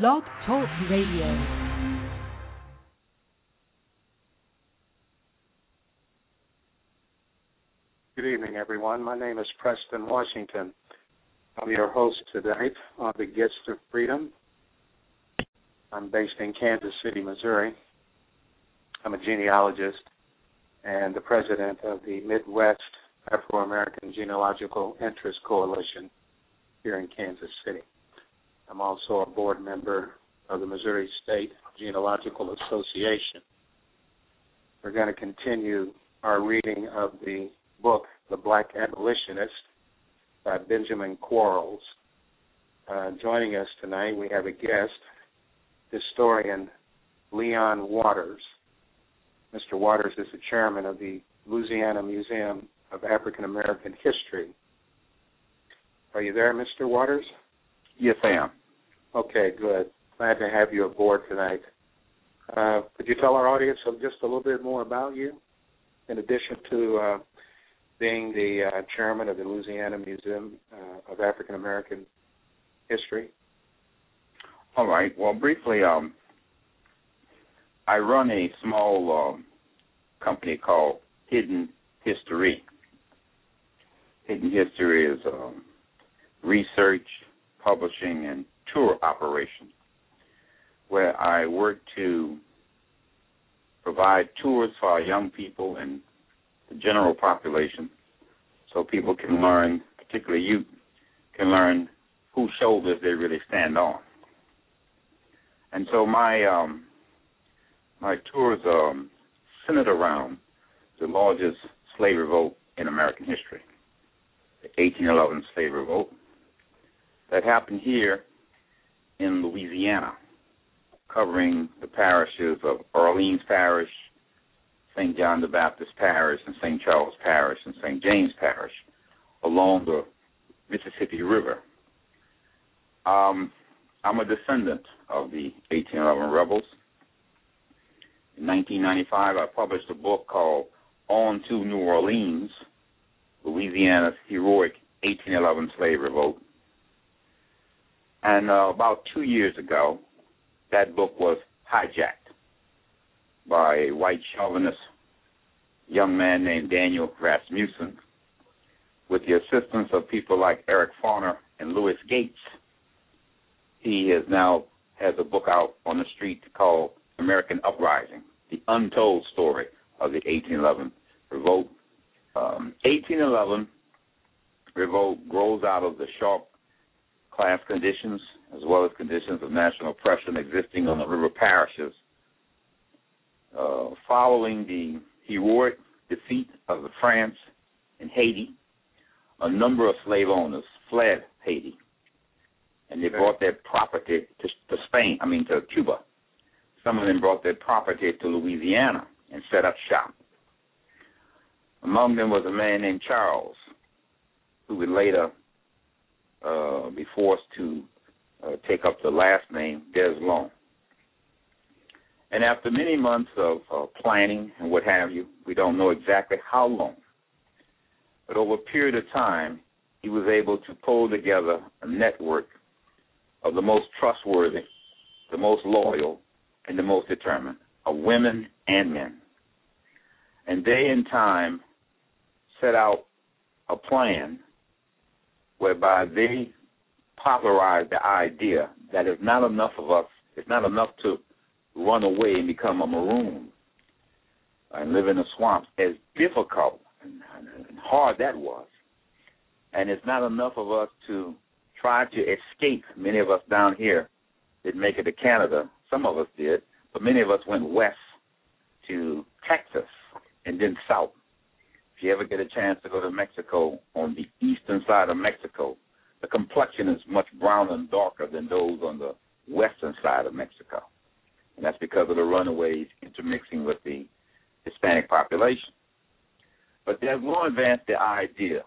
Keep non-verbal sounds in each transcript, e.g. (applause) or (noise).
Blog Talk Radio. Good evening, everyone. My name is Preston Washington. I'm your host tonight on the Gifts of Freedom. I'm based in Kansas City, Missouri. I'm a genealogist and the president of the Midwest Afro American Genealogical Interest Coalition here in Kansas City. I'm also a board member of the Missouri State Genealogical Association. We're going to continue our reading of the book, The Black Abolitionist, by Benjamin Quarles. Uh, joining us tonight, we have a guest, historian Leon Waters. Mr. Waters is the chairman of the Louisiana Museum of African American History. Are you there, Mr. Waters? Yes, I am. Okay, good. Glad to have you aboard tonight. Uh, could you tell our audience just a little bit more about you, in addition to uh, being the uh, chairman of the Louisiana Museum uh, of African American History? All right. Well, briefly, um, I run a small uh, company called Hidden History. Hidden History is um, research, publishing, and tour operation, where I work to provide tours for our young people and the general population so people can learn, particularly youth, can learn whose shoulders they really stand on. And so my um, my tours um, centered around the largest slave revolt in American history, the 1811 slave revolt that happened here in Louisiana, covering the parishes of Orleans Parish, St. John the Baptist Parish, and St. Charles Parish, and St. James Parish along the Mississippi River. Um, I'm a descendant of the 1811 rebels. In 1995, I published a book called On to New Orleans, Louisiana's Heroic 1811 Slave Revolt. And uh, about two years ago, that book was hijacked by a white chauvinist young man named Daniel Rasmussen with the assistance of people like Eric Foner and Louis Gates. He has now has a book out on the street called American Uprising, the untold story of the 1811 revolt. Um, 1811 revolt grows out of the sharp class conditions as well as conditions of national oppression existing on the river parishes. Uh, following the heroic defeat of the France in Haiti, a number of slave owners fled Haiti, and they brought their property to, to Spain. I mean to Cuba. Some of them brought their property to Louisiana and set up shop. Among them was a man named Charles, who would later uh, be forced to uh, take up the last name Deslondes. And after many months of uh, planning and what have you, we don't know exactly how long, but over a period of time, he was able to pull together a network of the most trustworthy, the most loyal, and the most determined of women and men. And they, in time, set out a plan whereby they popularized the idea that it's not enough of us, it's not enough to run away and become a maroon and live in the swamps, as difficult and, and hard that was. And it's not enough of us to try to escape. Many of us down here didn't make it to Canada. Some of us did, but many of us went west to Texas and then south. If you ever get a chance to go to Mexico, on the eastern side of Mexico, the complexion is much browner and darker than those on the western side of Mexico. And that's because of the runaways intermixing with the Hispanic population. But more advanced the idea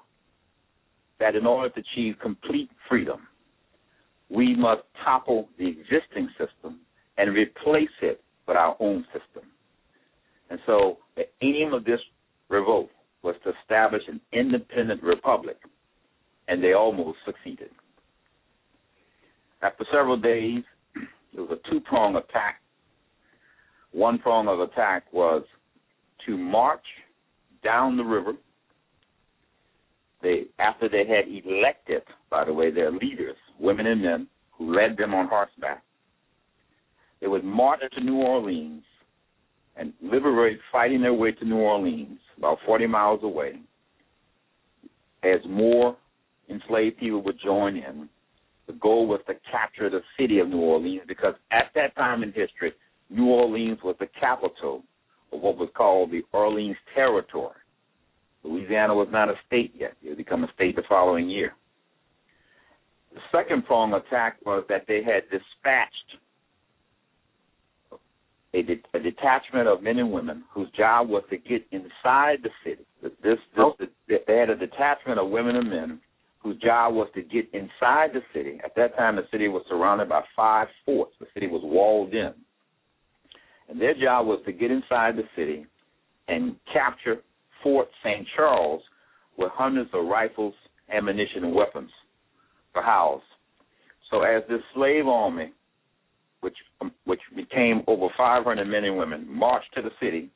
that in order to achieve complete freedom, we must topple the existing system and replace it with our own system. And so the aim of this revolt was to establish an independent republic, and they almost succeeded. After several days, it was a two prong attack. One prong of attack was to march down the river. They after they had elected, by the way, their leaders, women and men, who led them on horseback. They would march to New Orleans and liberate, fighting their way to New Orleans, about 40 miles away, as more enslaved people would join in. The goal was to capture the city of New Orleans because at that time in history, New Orleans was the capital of what was called the Orleans Territory. Louisiana was not a state yet. It would become a state the following year. The second prong attack was that they had dispatched a, de- a detachment of men and women whose job was to get inside the city. This, this, oh. they had a detachment of women and men whose job was to get inside the city. At that time, the city was surrounded by five forts. The city was walled in. And their job was to get inside the city and capture Fort St. Charles with hundreds of rifles, ammunition, and weapons for house. So as this slave army which um, which became over 500 men and women, marched to the city,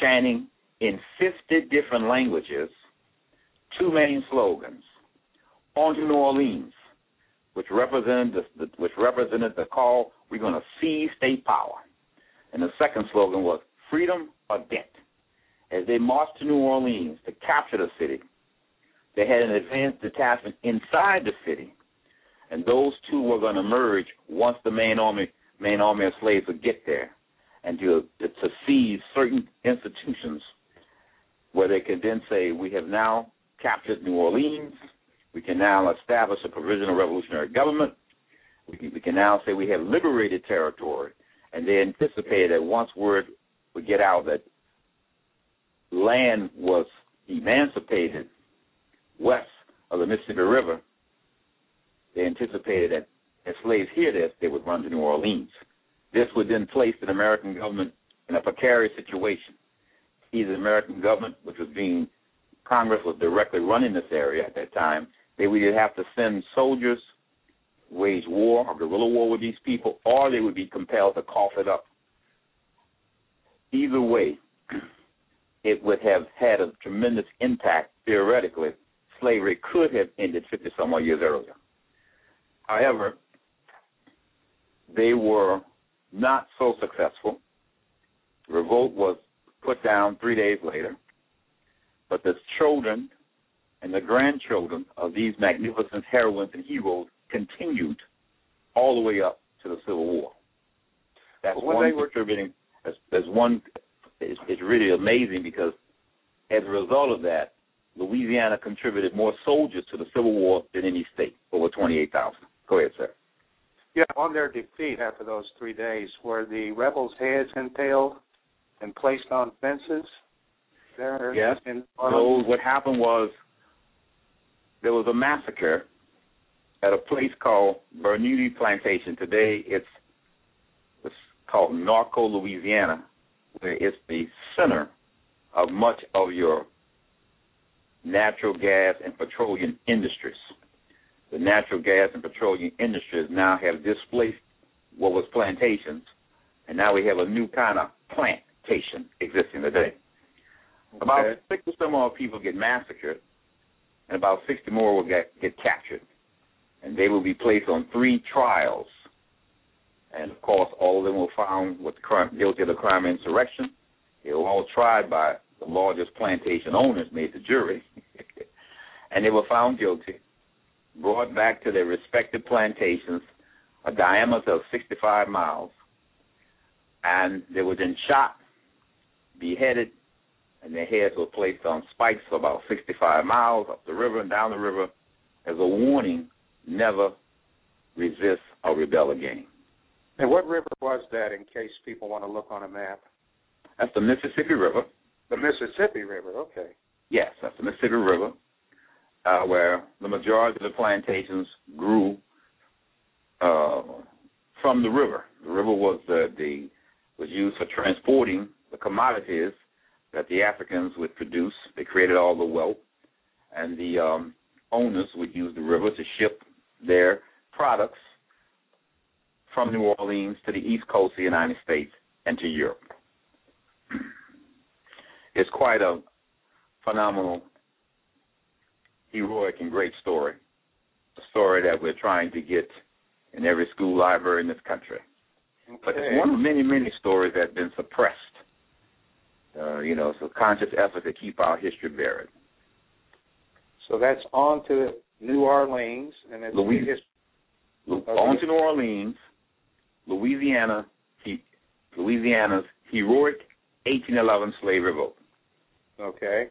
chanting in 50 different languages two main slogans: "On to New Orleans," which represented the, the which represented the call, "We're going to seize state power," and the second slogan was "Freedom or Death." As they marched to New Orleans to capture the city, they had an advanced detachment inside the city and those two were going to merge once the main army main army of slaves would get there, and to to seize certain institutions where they could then say we have now captured New Orleans, we can now establish a provisional revolutionary government, we can, we can now say we have liberated territory, and they anticipated that once word would get out that land was emancipated west of the Mississippi River, they anticipated that as slaves hear this, they would run to New Orleans. This would then place the American government in a precarious situation. Either the American government, which was being Congress was directly running this area at that time, they would either have to send soldiers, wage war or guerrilla war with these people, or they would be compelled to cough it up. Either way, it would have had a tremendous impact theoretically. Slavery could have ended 50 some odd years earlier. However, they were not so successful. Revolt was put down three days later, but the children and the grandchildren of these magnificent heroines and heroes continued all the way up to the Civil War. That's well, one were... contributing. As, as one is, is really amazing because as a result of that, Louisiana contributed more soldiers to the Civil War than any state, over 28,000. Go ahead, sir. Yeah, on their defeat after those three days, were the rebels' heads impaled and placed on fences? There yes. In so what happened was there was a massacre at a place called Bernoudy Plantation. Today it's, it's called Norco, Louisiana, where it's the center of much of your natural gas and petroleum industries the natural gas and petroleum industries now have displaced what was plantations, and now we have a new kind of plantation existing today. Okay. About 60 some more people get massacred, and about 60 more will get, get captured. And they will be placed on three trials. And of course, all of them were found with the crime, guilty of the crime of insurrection. They were all tried by the largest plantation owners, made the jury, (laughs) and they were found guilty brought back to their respective plantations, a diameter of 65 miles, and they were then shot, beheaded, and their heads were placed on spikes for about 65 miles up the river and down the river as a warning never resist or rebel again. And what river was that in case people want to look on a map? That's the Mississippi River. The Mississippi River, okay. Yes, that's the Mississippi River uh, where the majority of the plantations grew uh, from the river. The river was the, the was used for transporting the commodities that the Africans would produce. They created all the wealth, and the um, owners would use the river to ship their products from New Orleans to the East Coast of the United States and to Europe. (clears throat) It's quite a phenomenal, heroic, and great story. A story that we're trying to get in every school library in this country. Okay. But it's one of many, many stories that have been suppressed. Uh, you know, it's a conscious effort to keep our history buried. So that's on to New Orleans, and it's Louis- his- On to New Orleans, Louisiana, he, Louisiana's heroic 1811 slave revolt. okay,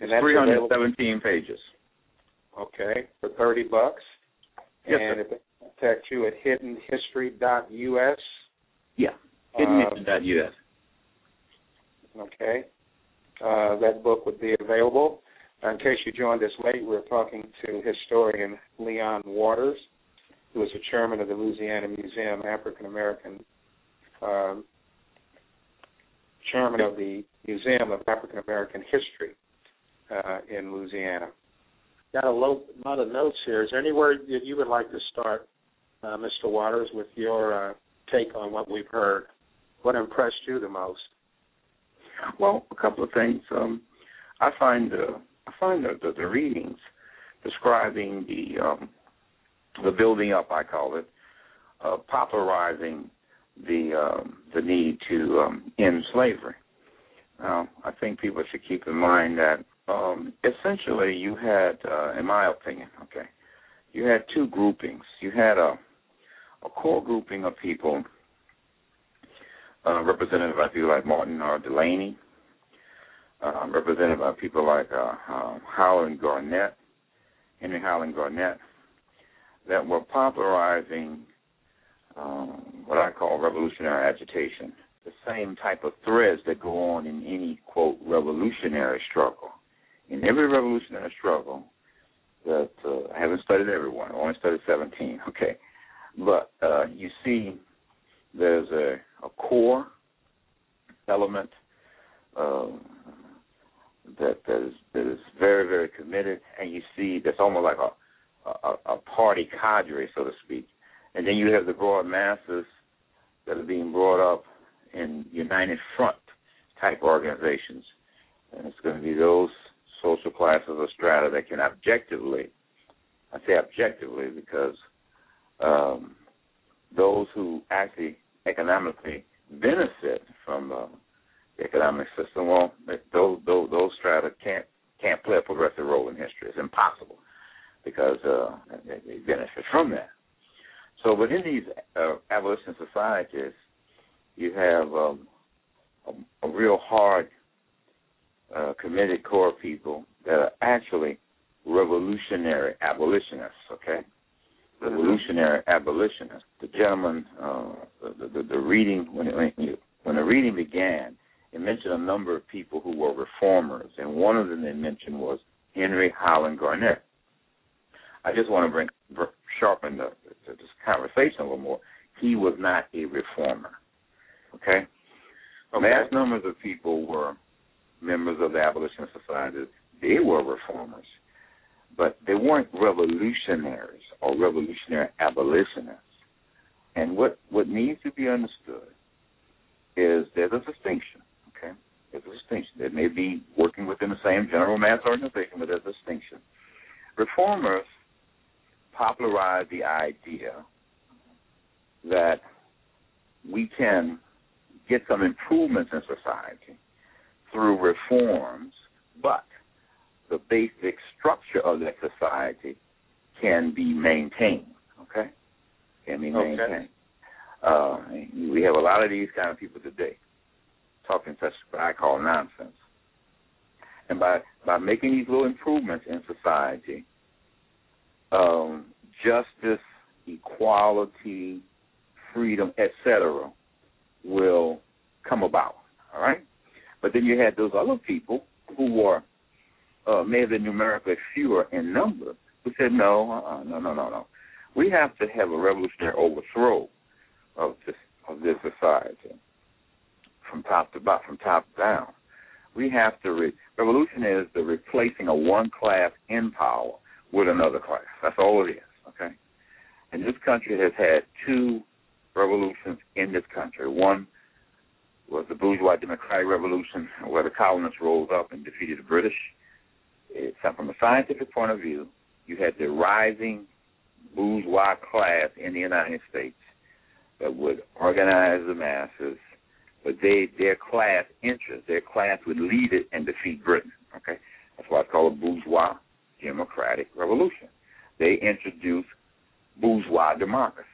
and It's that's available. 317 pages. Okay, for thirty bucks. Yes, and sir. if they contact you at hiddenhistory.us. Yeah. Uh, Hiddenmission.us. Okay. Uh, that book would be available. Uh, in case you joined us late, we're talking to historian Leon Waters, who is the chairman of the Louisiana Museum, African American, um, chairman of the Museum of African American History uh, in Louisiana. Got a lo- lot of notes here. Is there anywhere that you would like to start, uh, Mr. Waters, with your uh, take on what we've heard? What impressed you the most? Well, a couple of things. Um, I find uh, I find the, the, the readings describing the um, the building up, I call it, uh, popularizing the um, the need to um, end slavery. Now, I think people should keep in mind that um, essentially you had, uh, in my opinion, okay, you had two groupings. You had a a core grouping of people uh, represented by people like Martin R. Delany, uh, represented by people like uh, uh, Howland Garnet, Henry Howland Garnet, that were popularizing um, what I call revolutionary agitation, the same type of threads that go on in any, quote, revolutionary struggle. In every revolutionary struggle, that uh, I haven't studied everyone, I only studied 17, (laughs) okay, but uh, you see there's a, a core element uh, that that is that is very very committed, and you see that's almost like a a, a party cadre, so to speak, and then you have the broad masses that are being brought up in united front type organizations, and it's going to be those social classes or strata that can objectively, I say objectively because um, those who actually economically benefit from uh, the economic system, well, those, those those strata can't can't play a progressive role in history. It's impossible because uh, they, they benefit from that. So within these uh, abolition societies, you have um, a, a real hard, uh, committed core people that are actually revolutionary abolitionists. Okay, revolutionary abolitionists. The gentleman, uh, the, the, the reading when it, when, the reading began, it mentioned a number of people who were reformers, and one of them they mentioned was Henry Howland Garnet. I just want to bring sharpen the, the, this conversation a little more. He was not a reformer. Okay? Okay. Mass numbers of people were members of the abolition society. They were reformers, but they weren't revolutionaries or revolutionary abolitionists. And what what needs to be understood is there's a distinction. Okay, there's a distinction. They may be working within the same general mass organization, but there's a distinction. Reformers popularized the idea that we can get some improvements in society through reforms, but the basic structure of that society can be maintained. Okay, can be Okay. maintained. Uh, we have a lot of these kind of people today talking such what I call nonsense. And by by making these little improvements in society, um, justice, equality, freedom, etc., will come about. All right, but then you had those other people who were uh, may have been numerically fewer in number who said no, uh-uh, no, no, no, no. We have to have a revolutionary overthrow of this of this society from top to bottom, from top down. We have to re- revolution is the replacing a one class in power with another class. That's all it is. Okay, and this country has had two bourgeois democratic revolution, where the colonists rose up and defeated the British. It's from a scientific point of view, you had the rising bourgeois class in the United States that would organize the masses, but they their class interest, their class would lead it and defeat Britain. Okay, that's why it's called a bourgeois democratic revolution. They introduced bourgeois democracy.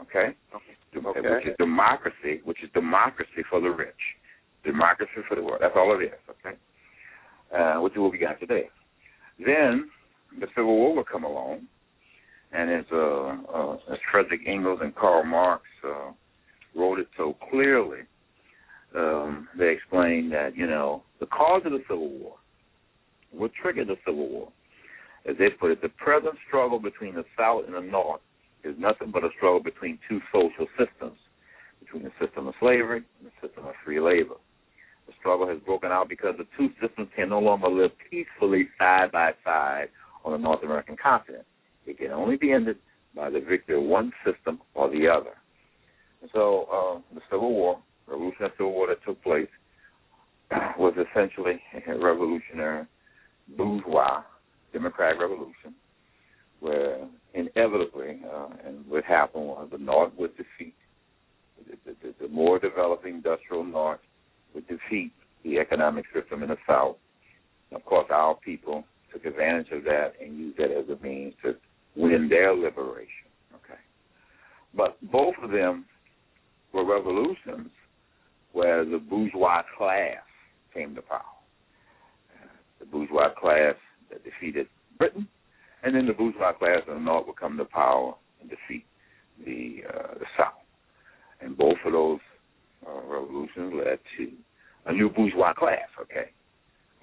Okay, okay. Which is democracy, which is democracy for the rich, democracy for the world. That's all it is. Okay, uh, which is what we got today. Then the Civil War will come along, and as, uh, uh, as Frederick Engels and Karl Marx uh, wrote it so clearly, um, they explained that you know the cause of the Civil War, what triggered the Civil War, as they put it, the present struggle between the South and the North is nothing but a struggle between two social systems, between the system of slavery and the system of free labor. The struggle has broken out because the two systems can no longer live peacefully side by side on the North American continent. It can only be ended by the victory of one system or the other. And so uh, the Civil War, the Revolutionary Civil War that took place, (clears throat) was essentially a revolutionary bourgeois democratic revolution where inevitably, uh, and what happened was the North would defeat the, the, the more developing industrial North would defeat the economic system in the South. of course, our people took advantage of that and used that as a means to win their liberation. Okay, but both of them were revolutions where the bourgeois class came to power. The bourgeois class that defeated Britain, and then the bourgeois class of the North would come to power and defeat the uh, the South. And both of those uh, revolutions led to a new bourgeois class. Okay,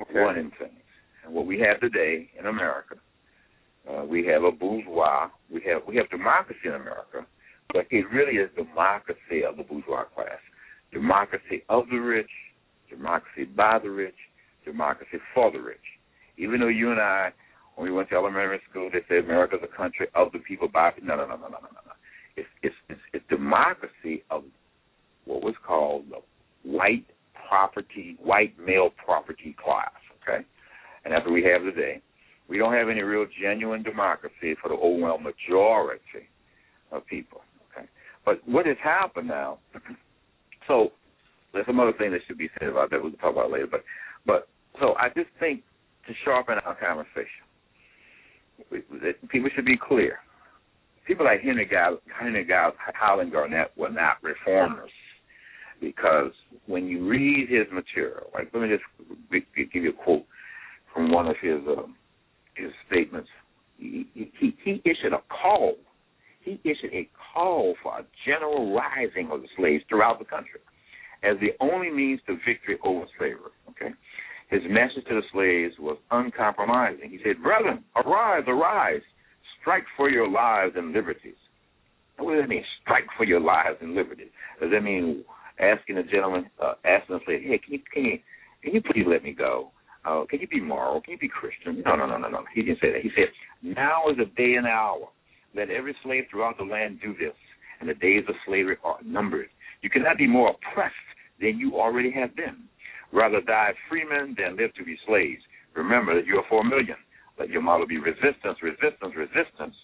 okay. running things. And what we have today in America, uh, we have a bourgeois. We have we have democracy in America, but it really is democracy of the bourgeois class, democracy of the rich, democracy by the rich, democracy for the rich. Even though you and I, when we went to elementary school, they said America's a country of the people by no no no no no no no. It's it's it's, it's democracy of what was called the white property, white male property class. Okay, and that's what we have today. We don't have any real genuine democracy for the overwhelming majority of people. Okay, but what has happened now? (clears throat) So there's some other thing that should be said about that. We'll talk about later. But but so I just think to sharpen our conversation, people should be clear. People like Henry Giles, Henry Giles, Highland Garnet were not reformers because when you read his material, like let me just give you a quote from one of his uh, his statements. He, he, he issued a call. He issued a call for a general rising of the slaves throughout the country as the only means to victory over slavery. Okay, his message to the slaves was uncompromising. He said, "Brethren, arise, arise, strike for your lives and liberties." What does that mean? Strike for your lives and liberties. Does that mean asking a gentleman, uh, asking him, say, "Hey, can you can you can you please let me go? Uh, can you be moral? Can you be Christian?" No, no, no, no, no. He didn't say that. He said, "Now is the day and hour. Let every slave throughout the land do this, and the days of slavery are numbered. You cannot be more oppressed than you already have been. Rather die freemen than live to be slaves. Remember that you are four million. Let your motto be resistance, resistance, resistance.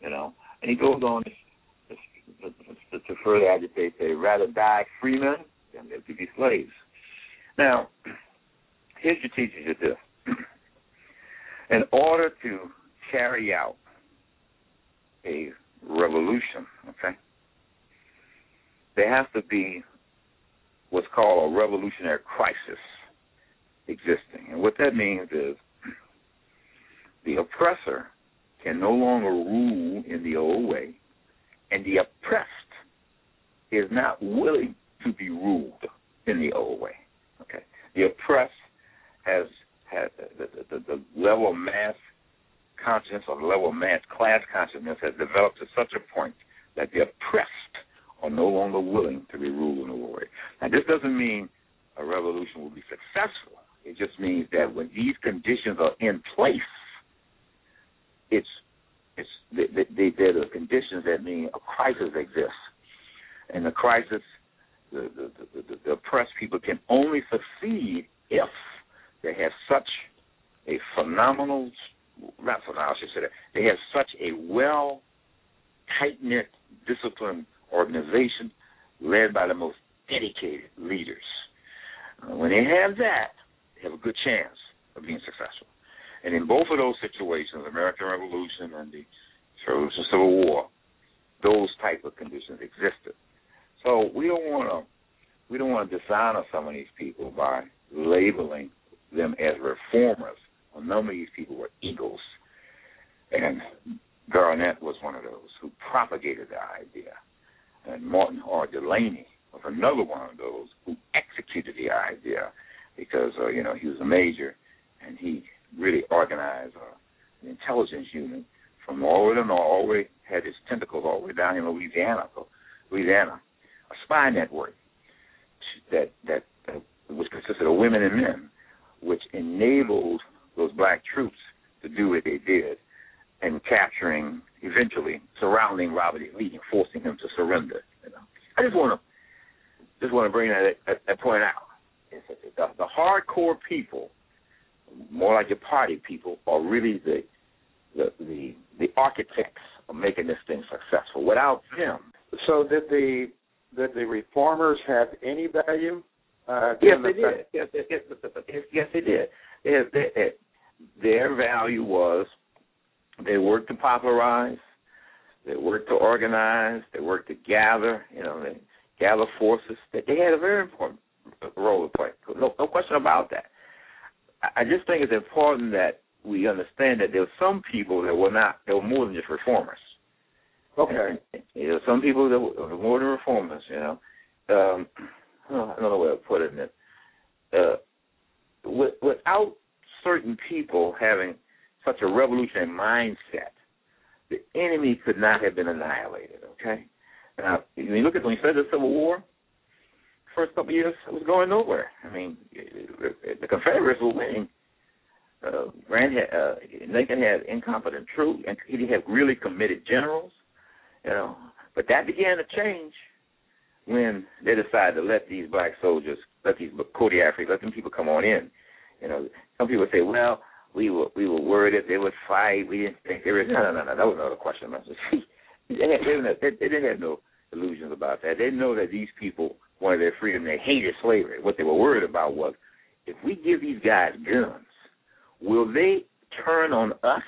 You know." And he goes on to, further agitate, say, rather die freemen than live to be slaves. Now, here's teaching you this. (clears throat) In order to carry out a revolution, okay, there has to be what's called a revolutionary crisis existing. And what that means is (clears throat) the oppressor can no longer rule in the old way and the oppressed is not willing to be ruled in the old way. Okay, the oppressed has has the, the, the level of mass consciousness or the level of mass class consciousness has developed to such a point that the oppressed are no longer willing to be ruled in old way. Now, this doesn't mean a revolution will be successful. It just means that when these conditions are in place, it's it's they, they, they're the conditions that mean a crisis exists, and the crisis the, the, the, the oppressed people can only succeed if they have such a phenomenal, not phenomenal, I should say that, they have such a well, tight knit, disciplined organization led by the most dedicated leaders. Uh, when they have that, they have a good chance of being successful. And in both of those situations, the American Revolution and the Civil War, those type of conditions existed. So we don't want to we don't want to dishonor some of these people by labeling them as reformers. A number of these people were eagles, and Garnet was one of those who propagated the idea, and Martin R. Delany was another one of those who executed the idea because uh, you know he was a major and he really organized uh, an intelligence unit from all the way to north, all the way had his tentacles all the way down in Louisiana, Louisiana, a spy network that that uh, which consisted of women and men, which enabled those black troops to do what they did, and capturing, eventually surrounding Robert E. Lee and forcing him to surrender. You know, I just want to just want to bring that, that, that point out. The, the hardcore people, more like your party people, are really the the the, the architects of making this thing successful. Without them, so did the did the reformers have any value? Uh, yes, they did. Yes, yes, yes, yes, yes, they did. They, they, their value was they worked to popularize, they worked to organize, they worked to gather. You know, they gather forces. They, they had a very important role to play. No, no question about that. I just think it's important that we understand that there were some people that were not. They were more than just reformers. Okay. And, you know, some people that were more than reformers. You know, um, another way of putting it. Uh, with, without certain people having such a revolutionary mindset, the enemy could not have been annihilated. Okay. Now, you look at when you said the Civil War, first couple of years it was going nowhere. I mean, the Confederates were winning. Uh, Grant had, uh, Lincoln had incompetent troops, and he had really committed generals. You know, but that began to change when they decided to let these black soldiers, let these Kodiak let them people come on in. You know, some people say, well, we were we were worried that they would fight. We didn't think they were. No, no, no, no. That was another question. (laughs) they, had, they, they didn't have no illusions about that. They didn't know that these people wanted their freedom. They hated slavery. What they were worried about was, if we give these guys guns, will they turn on us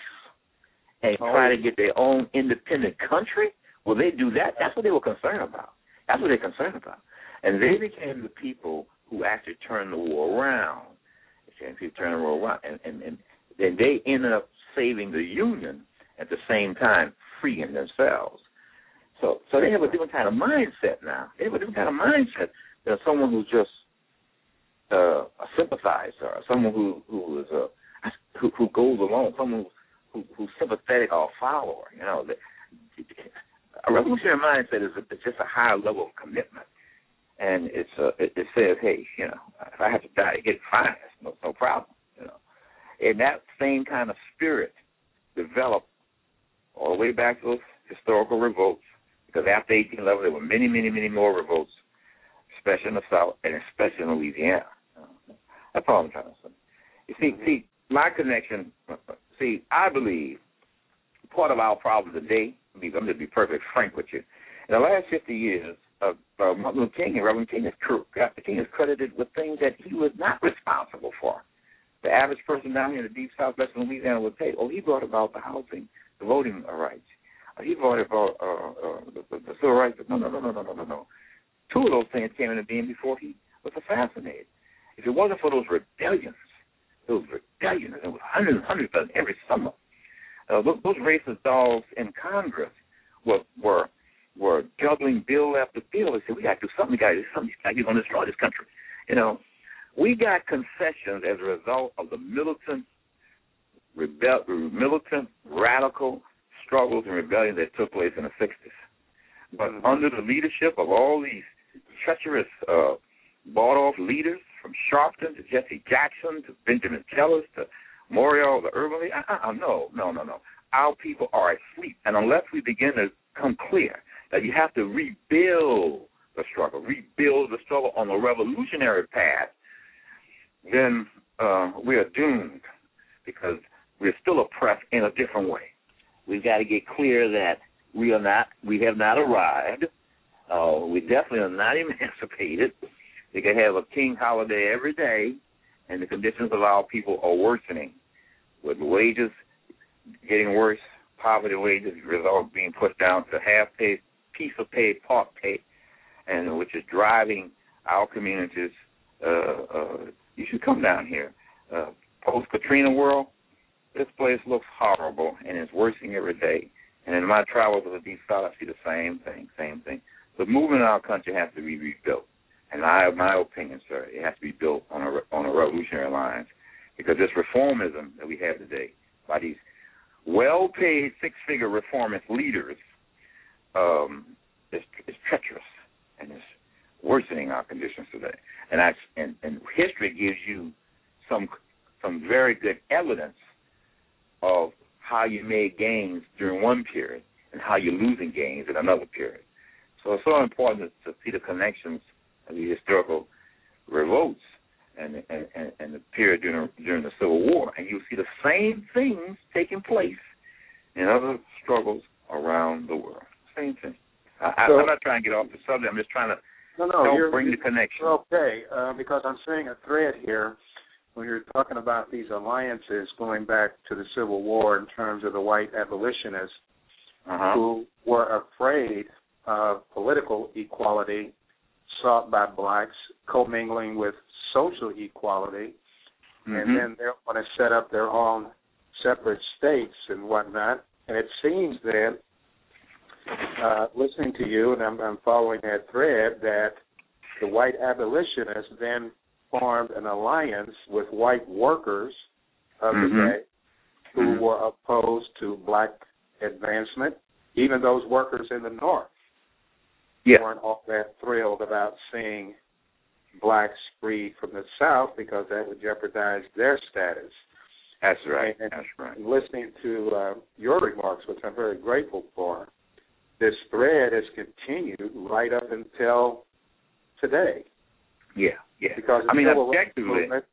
and oh. try to get their own independent country? Will they do that? That's what they were concerned about. That's what they're concerned about. And they became the people who actually turned the war around. They actually turned the war around. And, and, and then they ended up saving the Union at the same time, freeing themselves. So, so they have a different kind of mindset now. They have a different kind of mindset than someone who's just uh, a sympathizer, someone who who is a who, who goes along, someone who, who's sympathetic or a follower. You know, a revolutionary mindset is a, it's just a higher level of commitment, and it's a, it, it says, hey, you know, if I have to die, to get fine, no, no problem. And that same kind of spirit developed all the way back to those historical revolts, because after 1811 there were many, many, many more revolts, especially in the South and especially in Louisiana. That's all I'm trying to say. You see, see, my connection. See, I believe part of our problem today I'm going to be perfectly frank with you. In the last 50 years, uh, uh, Martin Luther King and Reverend King is, King is credited with things that he was not responsible for. The average person down here in the deep southwest of Louisiana would say, "Oh, he brought about the housing, the voting rights. Uh, he brought about uh, uh, the, the, civil rights." No, no, no, no, no, no, no, no. Two of those things came into being before he was assassinated. If it wasn't for those rebellions, those rebellions, there was hundreds and hundreds of them every summer uh, those, racist dogs in Congress were were were juggling bill after bill. They said, "We got to do something. We got to do something. You're going to destroy this country." You know, we got concessions as a result of the militant, rebel, militant, radical struggles and rebellions that took place in the '60s. But under the leadership of all these treacherous, uh, bought-off leaders, from Sharpton to Jesse Jackson to Benjamin Jealous to Morial, the urban league. Uh-uh, no, no, no, no. Our people are asleep, and unless we begin to come clear that you have to rebuild the struggle, rebuild the struggle on the revolutionary path, then uh, we are doomed because we're still oppressed in a different way. We've got to get clear that we are not, we have not arrived. Uh, we definitely are not (laughs) emancipated. We can have a king holiday every day, and the conditions of our people are worsening, with wages getting worse, poverty wages result being put down to half pay, piece of pay, part pay, and which is driving our communities. Uh, uh, you should come down here. Uh, Post Katrina world, this place looks horrible and it's worsening every day. And in my travels with the Deep South, I see the same thing, same thing. The movement in our country has to be rebuilt. And I have my opinion, sir. It has to be built on a on a revolutionary lines, because this reformism that we have today by these well-paid six-figure reformist leaders um, is, is treacherous and is worsening our conditions today. And I and, and history gives you some some very good evidence of how you made gains during one period and how you're losing gains in another period. So it's so important to see the connections of the historical revolts and and, and the period during during the Civil War, and you see the same things taking place in other struggles around the world. Same thing. I, so, I'm not trying to get off the subject. I'm just trying to no, no, help you're, bring the connection. Okay, uh, because I'm seeing a thread here when you're talking about these alliances going back to the Civil War in terms of the white abolitionists uh-huh. who were afraid of political equality sought by blacks commingling with social equality, mm-hmm. and then they want to set up their own separate states and whatnot. And it seems that, uh, listening to you, and I'm, I'm following that thread, that the white abolitionists then formed an alliance with white workers of mm-hmm. the day who mm-hmm. were opposed to black advancement. Even those workers in the North yeah. weren't all that thrilled about seeing blacks free from the South because that would jeopardize their status. That's right. And, That's right. Listening to uh, your remarks, which I'm very grateful for, this thread has continued right up until today. Yeah, yeah. Because I mean, objectively, movement,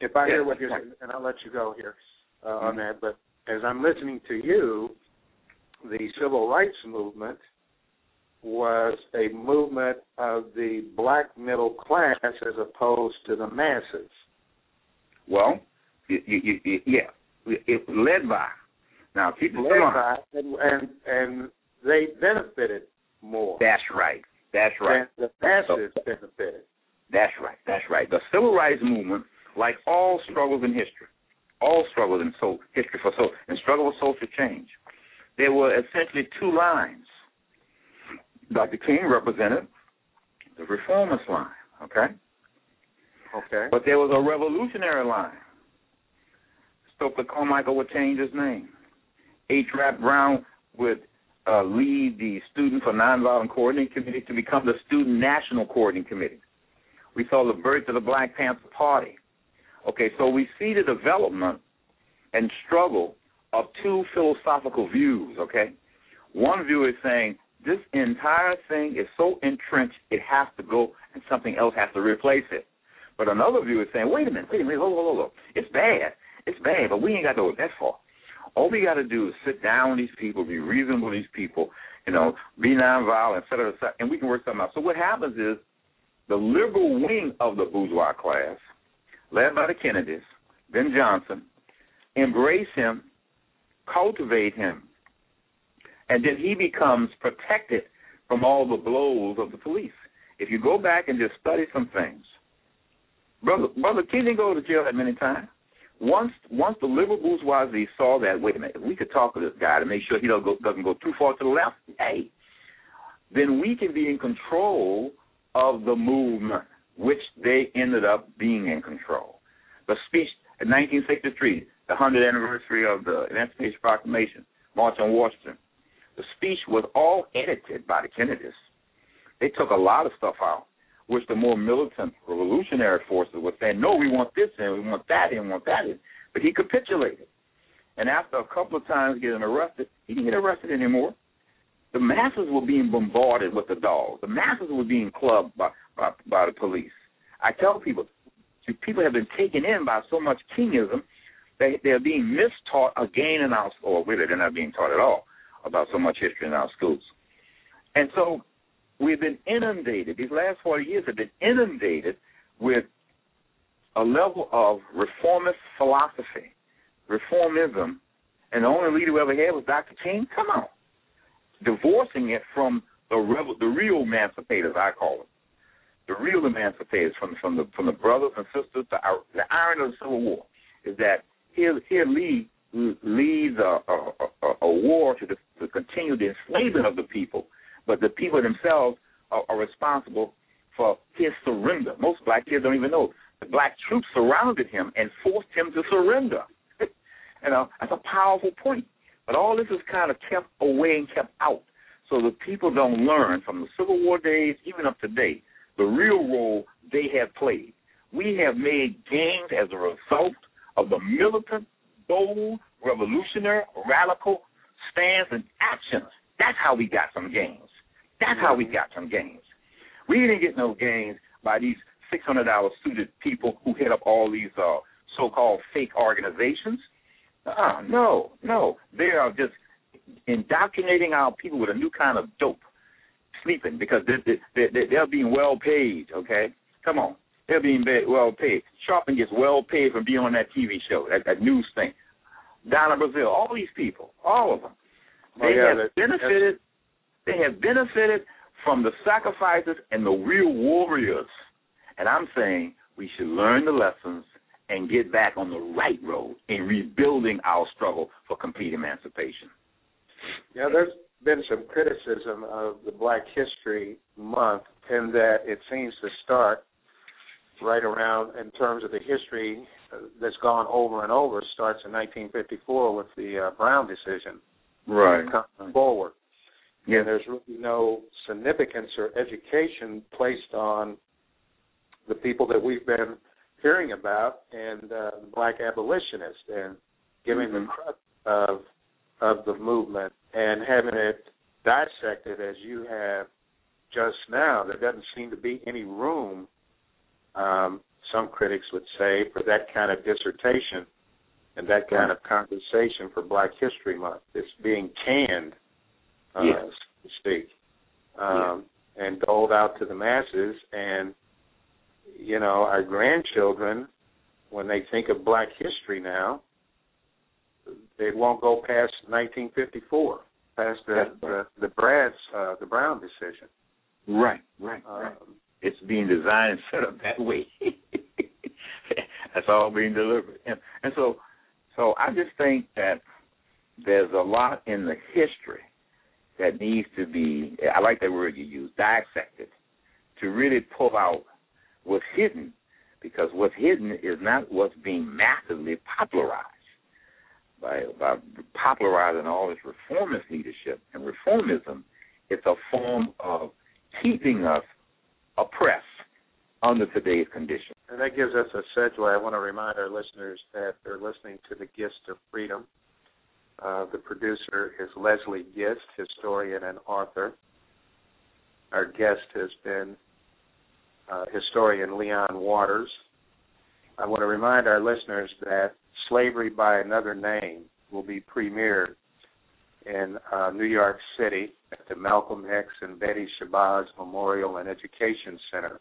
if I yeah, hear what you're saying, and I'll let you go here uh, mm-hmm. on that, but as I'm listening to you, the civil rights movement was a movement of the black middle class as opposed to the masses. Well, you, you, you, yeah, it led by. Now keep it led by, and, and and they benefited more. That's right. That's right. The masses so, benefited. That's right. That's right. The civil rights movement, like all struggles in history, all struggles in so, history for so and struggle with social change, there were essentially two lines. Dr. King represented the reformist line, okay? Okay. But there was a revolutionary line. Stokely oh Carmichael would change his name. H. Rap Brown would uh, lead the Student for Nonviolent Coordinating Committee to become the Student National Coordinating Committee. We saw the birth of the Black Panther Party. Okay, so we see the development and struggle of two philosophical views, okay? One view is saying this entire thing is so entrenched it has to go and something else has to replace it. But another view is saying, wait a minute, wait a minute, hold, on, hold, on. It's bad. It's bad, but we ain't got to go that far. All we got to do is sit down with these people, be reasonable with these people, you know, be nonviolent, et cetera, et cetera, and we can work something out. So what happens is the liberal wing of the bourgeois class, led by the Kennedys, Ben Johnson, embrace him, cultivate him, and then he becomes protected from all the blows of the police. If you go back and just study some things, brother, brother King didn't go to jail that many times. Once, once the liberal bourgeoisie saw that, wait a minute, we could talk to this guy to make sure he don't go, doesn't go too far to the left. Hey, then we can be in control of the movement, which they ended up being in control. The speech in 1963, the 100th anniversary of the Emancipation Proclamation, March on Washington, the speech was all edited by the Kennedys. They took a lot of stuff out, which the more militant revolutionary forces were saying, no, we want this and we want that and we want that in. But he capitulated. And after a couple of times getting arrested, he didn't get arrested anymore. The masses were being bombarded with the dogs. The masses were being clubbed by, by, by the police. I tell people, people have been taken in by so much kingism that they're being mistaught again in our or really they're not being taught at all about so much history in our schools. And so we've been inundated. These last forty years have been inundated with a level of reformist philosophy, reformism, and the only leader we ever had was Dr. King. Come on, divorcing it from the the real emancipators, I call them, the real emancipators from from the from the brothers and sisters. The, the irony of the Civil War is that here here Lee leads a, a, a, a war to, the, to continue the enslavement of the people, but the people themselves are, are responsible for his surrender. Most black kids don't even know. The black troops surrounded him and forced him to surrender. (laughs) you know, that's a powerful point. But all this is kind of kept away and kept out. So the people don't learn from the Civil War days, even up to date, the real role they have played. We have made gains as a result of the militant, bold, revolutionary, radical stance and actions. That's how we got some gains. That's how we got some gains. We didn't get no gains by these six hundred dollar suited people who head up all these uh, so called fake organizations. Uh, no, no. They are just indoctrinating our people with a new kind of dope, sleeping because they're, they're, they're being well paid. Okay, come on, they're being well paid. Sharpton gets well paid for being on that TV show, that, that news thing. Donna Brazile, all these people, all of them, they oh, yeah, have benefited. They have benefited from the sacrifices and the real warriors. And I'm saying we should learn the lessons and get back on the right road in rebuilding our struggle for complete emancipation. Yeah, there's been some criticism of the Black History Month in that it seems to start right around in terms of the history that's gone over and over starts in 1954 with the uh, Brown decision. Right. Forward. Yeah. And there's really no significance or education placed on the people that we've been hearing about and uh, black abolitionists and giving mm-hmm. the crux of of the movement and having it dissected as you have just now. There doesn't seem to be any room um, some critics would say, for that kind of dissertation and that kind of compensation for Black History Month. It's being canned, uh, yes. so to speak, um, yes. and doled out to the masses. And you know, our grandchildren, when they think of Black history now, they won't go past 1954, past the the, the Brad's uh, the Brown decision. Right, right, um, right it's being designed and set up that way. (laughs) That's all being delivered. And, and so so I just think that there's a lot in the history that needs to be I like that word you use, dissected, to really pull out what's hidden because what's hidden is not what's being massively popularized by by popularizing all this reformist leadership and reformism. It's a form of keeping us oppressed under today's conditions. And that gives us a segue. I want to remind our listeners that they're listening to the Gist of Freedom. Uh, the producer is Leslie Gist, historian and author. Our guest has been uh, historian Leon Waters. I want to remind our listeners that Slavery by Another Name will be premiered in uh, New York City at the Malcolm X and Betty Shabazz Memorial and Education Center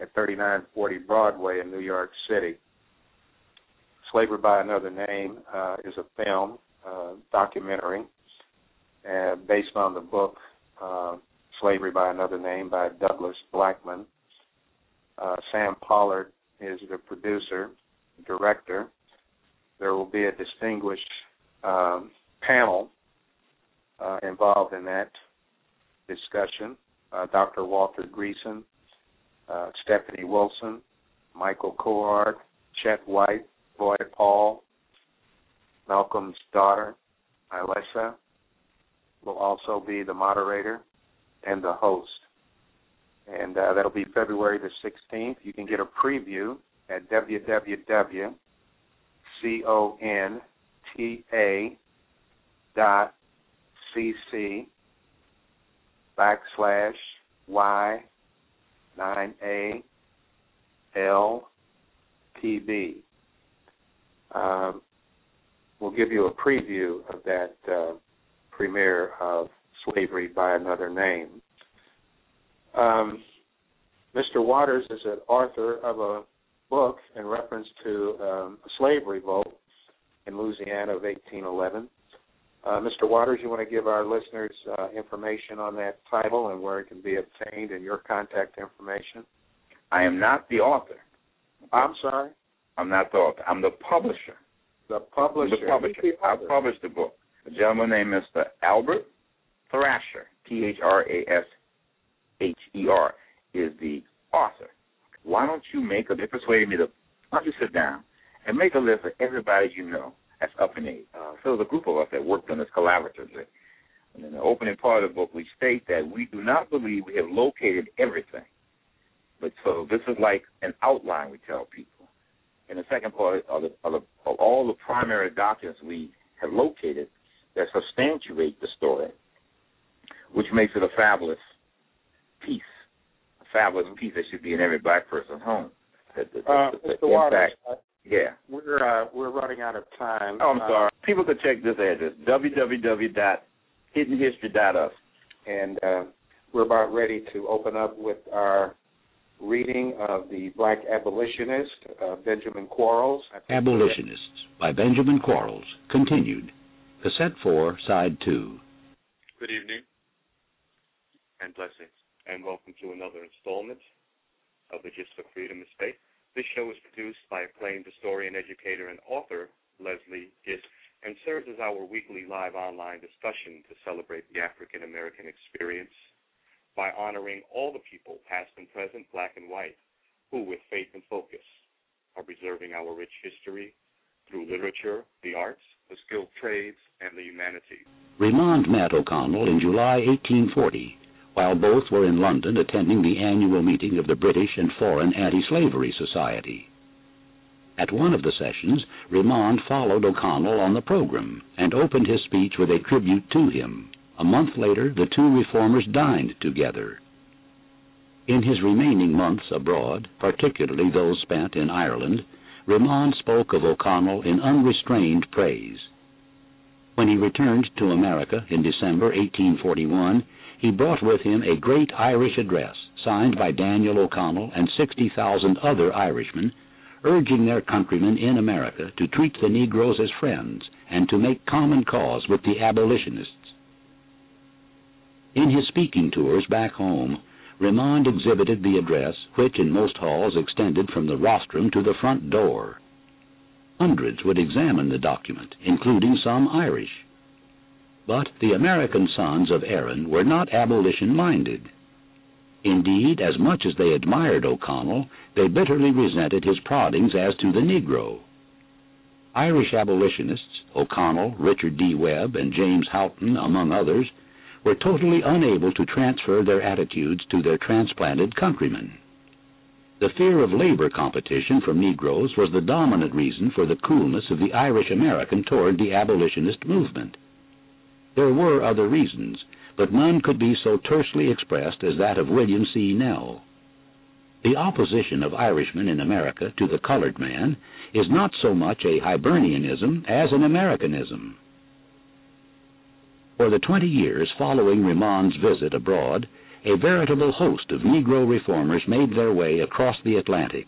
at 3940 Broadway in New York City. Slavery by Another Name uh, is a film, uh, documentary, uh, based on the book uh, Slavery by Another Name by Douglas Blackmon. Uh, Sam Pollard is the producer, director. There will be a distinguished um, panel uh, involved in that discussion. Uh, Dr. Walter Greason, uh, Stephanie Wilson, Michael Cohart, Chet White, Boyd Paul, Malcolm's daughter, Ilyasah, will also be the moderator and the host. And uh, that'll be February the 16th. You can get a preview at www.conta dot cc backslash y 9A L PB. Um, we'll give you a preview of that uh, premiere of Slavery by Another Name. Um, Mr. Waters is an author of a book in reference to um, a slave revolt in Louisiana of 1811. Uh, Mr. Waters, you want to give our listeners uh, information on that title and where it can be obtained and your contact information? I am not the author. I'm sorry? I'm not the author. I'm the publisher. The publisher. The publisher. I published the book. A gentleman named Mr. Albert Thrasher, T H R A S H E R, is the author. Why don't you make a, they persuaded me to, why don't you sit down and make a list of everybody you know that's up in age. Uh, so there's a group of us that worked on this collaboratively. And in the opening part of the book, we state that we do not believe we have located everything. But so this is like an outline we tell people. In the second part of, the, of, the, of all the primary documents we have located that substantiate the story, which makes it a fabulous piece a fabulous piece that should be in every black person's home. The, the, uh, the, Mr. Waters, uh, yeah. We're uh, we're running out of time. Oh, I'm uh, sorry. People could check this address www.hiddenhistory.us. And uh, we're about ready to open up with our reading of the Black Abolitionist, uh, Benjamin Quarles. Abolitionists by Benjamin Quarles, continued. Cassette 4, Side 2. Good evening and blessings and welcome to another installment of the Gist for Freedom of Faith. This show is produced by acclaimed historian, educator, and author Leslie Gist and serves as our weekly live online discussion to celebrate the African American experience by honoring all the people, past and present, black and white, who, with faith and focus, are preserving our rich history through literature, the arts, the skilled trades, and the humanities. Remond met O'Connell in July 1840 while both were in London attending the annual meeting of the British and Foreign Anti-Slavery Society. At one of the sessions, Remond followed O'Connell on the program and opened his speech with a tribute to him. A month later, the two reformers dined together. In his remaining months abroad, particularly those spent in Ireland, Remond spoke of O'Connell in unrestrained praise. When he returned to America in December 1841, he brought with him a great Irish address signed by Daniel O'Connell and 60,000 other Irishmen, urging their countrymen in America to treat the Negroes as friends and to make common cause with the abolitionists. In his speaking tours back home, Remond exhibited the address, which in most halls extended from the rostrum to the front door. Hundreds would examine the document, including some Irish. But the American sons of Erin were not abolition minded. Indeed, as much as they admired O'Connell, they bitterly resented his proddings as to the Negro. Irish abolitionists, O'Connell, Richard D. Webb, and James Haughton, among others, were totally unable to transfer their attitudes to their transplanted countrymen. The fear of labor competition from Negroes was the dominant reason for the coolness of the Irish American toward the abolitionist movement. There were other reasons, but none could be so tersely expressed as that of William C. Nell. The opposition of Irishmen in America to the colored man is not so much a Hibernianism as an Americanism. For the twenty years following Remond's visit abroad, a veritable host of Negro reformers made their way across the Atlantic.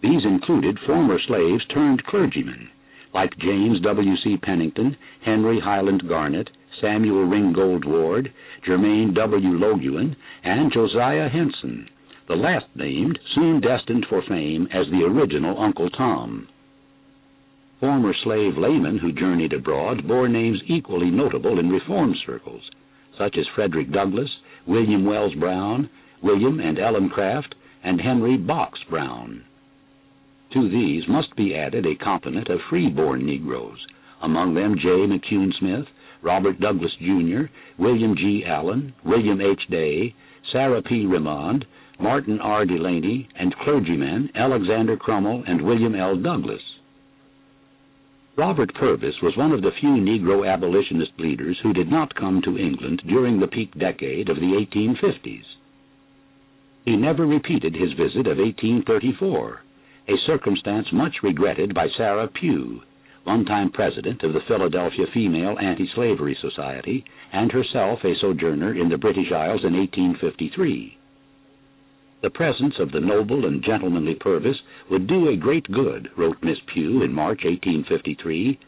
These included former slaves turned clergymen, like James W. C. Pennington, Henry Highland Garnet, Samuel Ringgold Ward, Jermain W. Loguen, and Josiah Henson, the last named soon destined for fame as the original Uncle Tom. Former slave laymen who journeyed abroad bore names equally notable in reform circles, such as Frederick Douglass, William Wells Brown, William and Ellen Craft, and Henry Box Brown. To these must be added a complement of free-born Negroes, among them J. McCune Smith, Robert Douglass, Jr., William G. Allen, William H. Day, Sarah P. Remond, Martin R. Delany, and clergymen Alexander Crummell and William L. Douglas. Robert Purvis was one of the few Negro abolitionist leaders who did not come to England during the peak decade of the 1850s. He never repeated his visit of 1834, a circumstance much regretted by Sarah Pugh, one time president of the Philadelphia Female Anti Slavery Society, and herself a sojourner in the British Isles in 1853. The presence of the noble and gentlemanly Purvis would do a great good, wrote Miss Pugh in March 1853,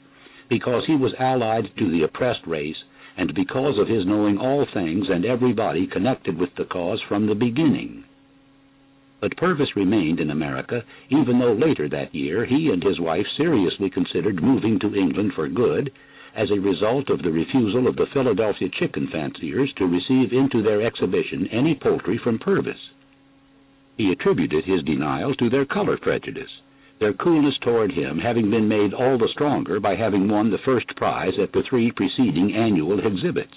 because he was allied to the oppressed race, and because of his knowing all things and everybody connected with the cause from the beginning. But Purvis remained in America, even though later that year he and his wife seriously considered moving to England for good, as a result of the refusal of the Philadelphia chicken fanciers to receive into their exhibition any poultry from Purvis. He attributed his denial to their color prejudice, their coolness toward him having been made all the stronger by having won the first prize at the three preceding annual exhibits.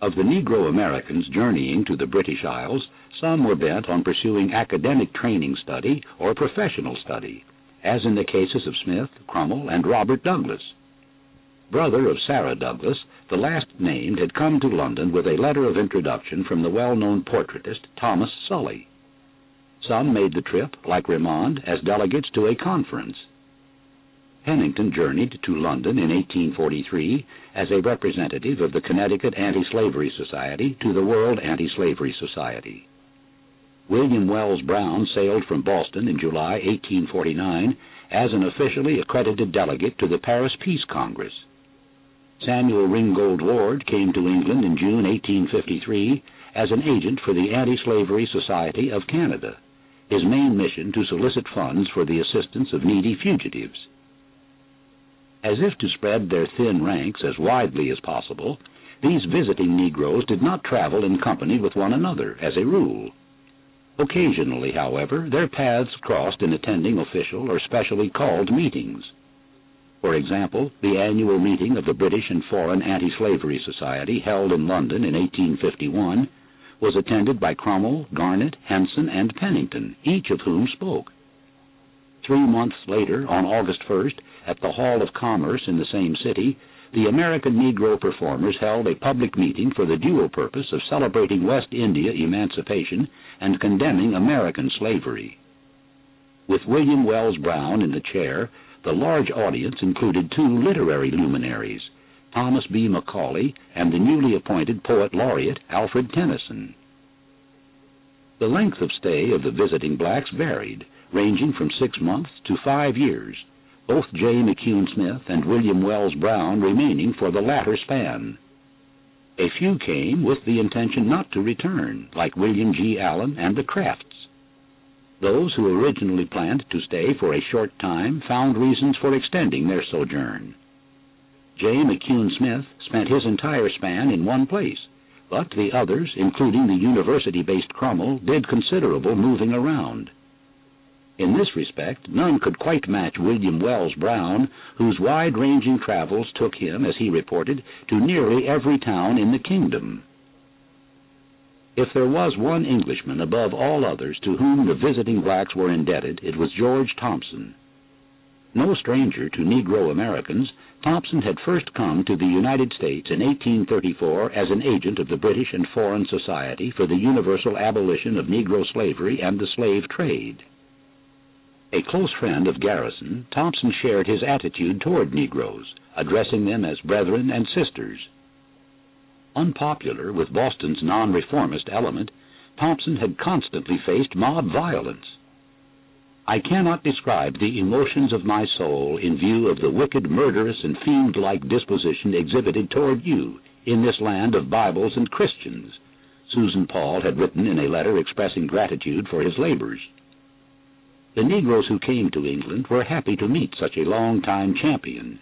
Of the Negro Americans journeying to the British Isles, some were bent on pursuing academic training study or professional study, as in the cases of Smith, Crummell, and Robert Douglass. Brother of Sarah Douglass, the last named had come to London with a letter of introduction from the well-known portraitist Thomas Sully. Some made the trip, like Remond, as delegates to a conference. Pennington journeyed to London in 1843 as a representative of the Connecticut Anti-Slavery Society to the World Anti-Slavery Society. William Wells Brown sailed from Boston in July 1849 as an officially accredited delegate to the Paris Peace Congress. Samuel Ringgold Ward came to England in June 1853 as an agent for the Anti-Slavery Society of Canada, his main mission to solicit funds for the assistance of needy fugitives. As if to spread their thin ranks as widely as possible, these visiting Negroes did not travel in company with one another, as a rule. Occasionally, however, their paths crossed in attending official or specially called meetings. For example, the annual meeting of the British and Foreign Anti-Slavery Society held in London in 1851 was attended by Crummell, Garnet, Henson, and Pennington, each of whom spoke. Three months later, on August 1st, at the Hall of Commerce in the same city, the American Negro performers held a public meeting for the dual purpose of celebrating West India emancipation and condemning American slavery. With William Wells Brown in the chair, the large audience included two literary luminaries, Thomas B. Macaulay and the newly appointed poet laureate Alfred Tennyson. The length of stay of the visiting blacks varied, ranging from six months to five years, both J. McCune Smith and William Wells Brown remaining for the latter span. A few came with the intention not to return, like William G. Allen and the Crafts. Those who originally planned to stay for a short time found reasons for extending their sojourn. J. McCune Smith spent his entire span in one place, but the others, including the university-based Crummell, did considerable moving around. In this respect, none could quite match William Wells Brown, whose wide-ranging travels took him, as he reported, to nearly every town in the kingdom. If there was one Englishman above all others to whom the visiting blacks were indebted, it was George Thompson. No stranger to Negro Americans, Thompson had first come to the United States in 1834 as an agent of the British and Foreign Society for the Universal Abolition of Negro Slavery and the Slave Trade. A close friend of Garrison, Thompson shared his attitude toward Negroes, addressing them as brethren and sisters. Unpopular with Boston's non-reformist element, Thompson had constantly faced mob violence. I cannot describe the emotions of my soul in view of the wicked, murderous, and fiend-like disposition exhibited toward you in this land of Bibles and Christians, Susan Paul had written in a letter expressing gratitude for his labors. The Negroes who came to England were happy to meet such a long-time champion.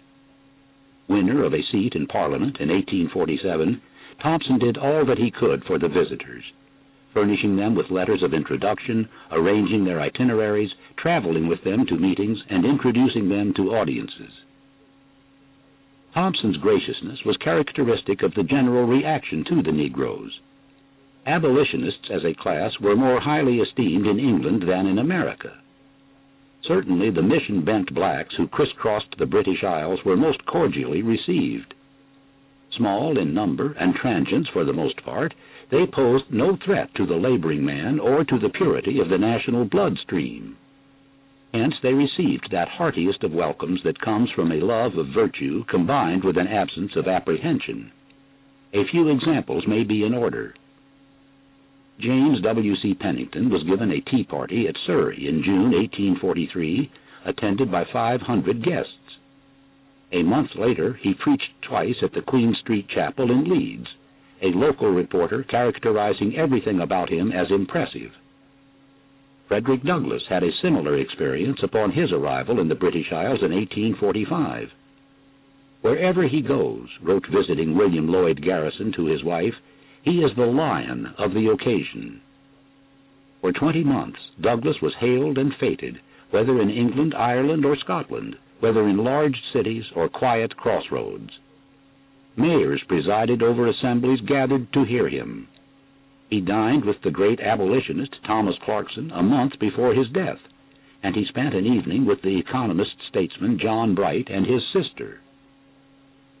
Winner of a seat in Parliament in 1847, Thompson did all that he could for the visitors, furnishing them with letters of introduction, arranging their itineraries, traveling with them to meetings, and introducing them to audiences. Thompson's graciousness was characteristic of the general reaction to the Negroes. Abolitionists as a class were more highly esteemed in England than in America. Certainly the mission-bent blacks who crisscrossed the British Isles were most cordially received. Small in number and transients for the most part, they posed no threat to the laboring man or to the purity of the national bloodstream. Hence they received that heartiest of welcomes that comes from a love of virtue combined with an absence of apprehension. A few examples may be in order. James W. C. Pennington was given a tea party at Surrey in June 1843, attended by 500 guests. A month later, he preached twice at the Queen Street Chapel in Leeds, a local reporter characterizing everything about him as impressive. Frederick Douglass had a similar experience upon his arrival in the British Isles in 1845. Wherever he goes, wrote visiting William Lloyd Garrison to his wife, he is the lion of the occasion. For twenty months, Douglass was hailed and feted, whether in England, Ireland, or Scotland, whether in large cities or quiet crossroads. Mayors presided over assemblies gathered to hear him. He dined with the great abolitionist Thomas Clarkson a month before his death, and he spent an evening with the economist statesman John Bright and his sister.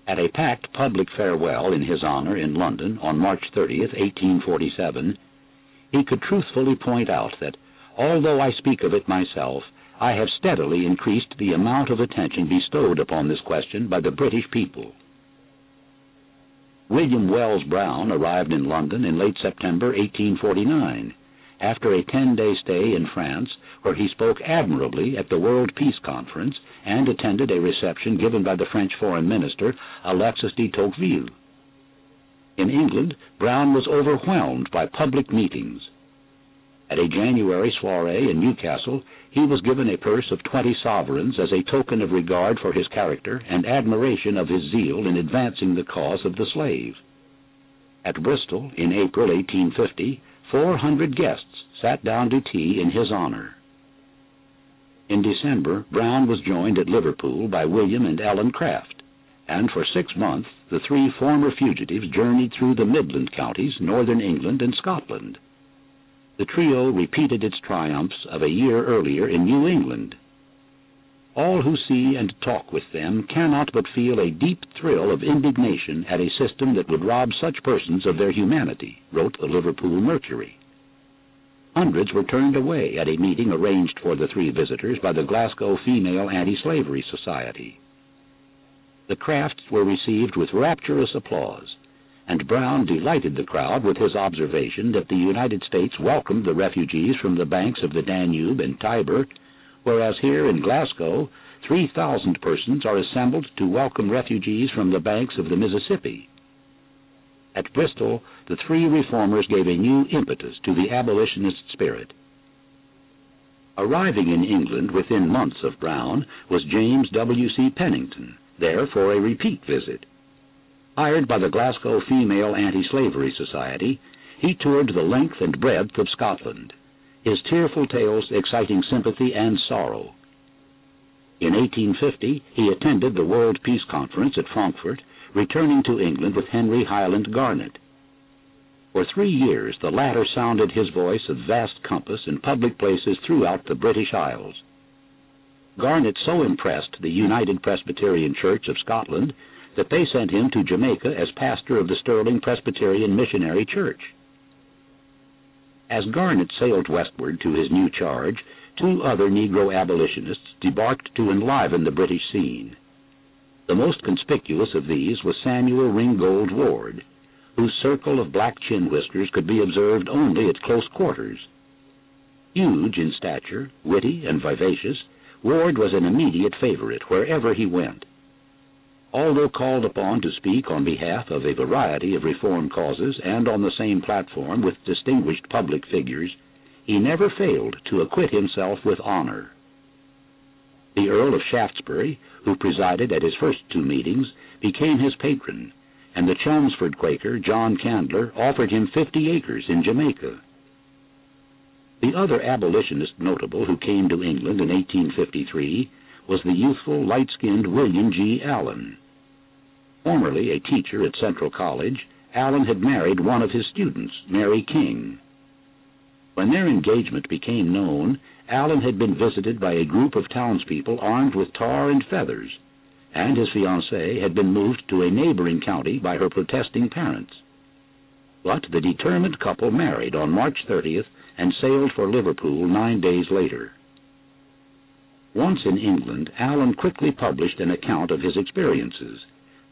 At a packed public farewell in his honor in London on March 30, 1847, he could truthfully point out that, although I speak of it myself, I have steadily increased the amount of attention bestowed upon this question by the British people. William Wells Brown arrived in London in late September 1849, after a ten-day stay in France, where he spoke admirably at the World Peace Conference and attended a reception given by the French Foreign Minister, Alexis de Tocqueville. In England, Brown was overwhelmed by public meetings. At a January soiree in Newcastle, he was given a purse of twenty sovereigns as a token of regard for his character and admiration of his zeal in advancing the cause of the slave. At Bristol, in April 1850, four hundred guests sat down to tea in his honor. In December, Brown was joined at Liverpool by William and Ellen Craft, and for six months the three former fugitives journeyed through the Midland counties, northern England, and Scotland the trio repeated its triumphs of a year earlier in New England. All who see and talk with them cannot but feel a deep thrill of indignation at a system that would rob such persons of their humanity, wrote the Liverpool Mercury. Hundreds were turned away at a meeting arranged for the three visitors by the Glasgow Female Anti-Slavery Society. The Crafts were received with rapturous applause and Brown delighted the crowd with his observation that the United States welcomed the refugees from the banks of the Danube and Tiber, whereas here in Glasgow, 3,000 persons are assembled to welcome refugees from the banks of the Mississippi. At Bristol, the three reformers gave a new impetus to the abolitionist spirit. Arriving in England within months of Brown was James W. C. Pennington, there for a repeat visit. Hired by the Glasgow Female Anti-Slavery Society, he toured the length and breadth of Scotland, his tearful tales exciting sympathy and sorrow. In 1850, he attended the World Peace Conference at Frankfurt, returning to England with Henry Highland Garnet. For three years, the latter sounded his voice of vast compass in public places throughout the British Isles. Garnet so impressed the United Presbyterian Church of Scotland that they sent him to Jamaica as pastor of the Stirling Presbyterian Missionary Church. As Garnet sailed westward to his new charge, two other Negro abolitionists debarked to enliven the British scene. The most conspicuous of these was Samuel Ringgold Ward, whose circle of black chin whiskers could be observed only at close quarters. Huge in stature, witty and vivacious, Ward was an immediate favorite wherever he went. Although called upon to speak on behalf of a variety of reform causes and on the same platform with distinguished public figures, he never failed to acquit himself with honor. The Earl of Shaftesbury, who presided at his first two meetings, became his patron, and the Chelmsford Quaker, John Candler, offered him fifty acres in Jamaica. The other abolitionist notable who came to England in 1853 was the youthful, light-skinned William G. Allen. Formerly a teacher at Central College, Allen had married one of his students, Mary King. When their engagement became known, Allen had been visited by a group of townspeople armed with tar and feathers, and his fiancée had been moved to a neighboring county by her protesting parents. But the determined couple married on March 30th and sailed for Liverpool nine days later. Once in England, Allen quickly published an account of his experiences,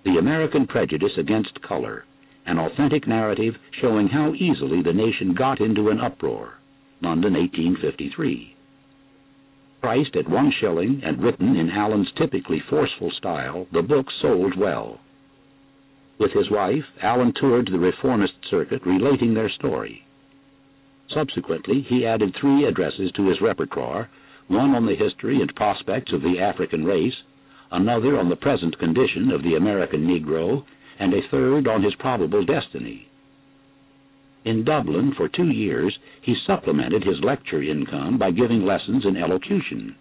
The American Prejudice Against Color, an authentic narrative showing how easily the nation got into an uproar. London, 1853. Priced at one shilling and written in Allen's typically forceful style, the book sold well. With his wife, Allen toured the reformist circuit relating their story. Subsequently, he added three addresses to his repertoire, one on the history and prospects of the African race, another on the present condition of the American Negro, and a third on his probable destiny. In Dublin for two years, he supplemented his lecture income by giving lessons in elocution.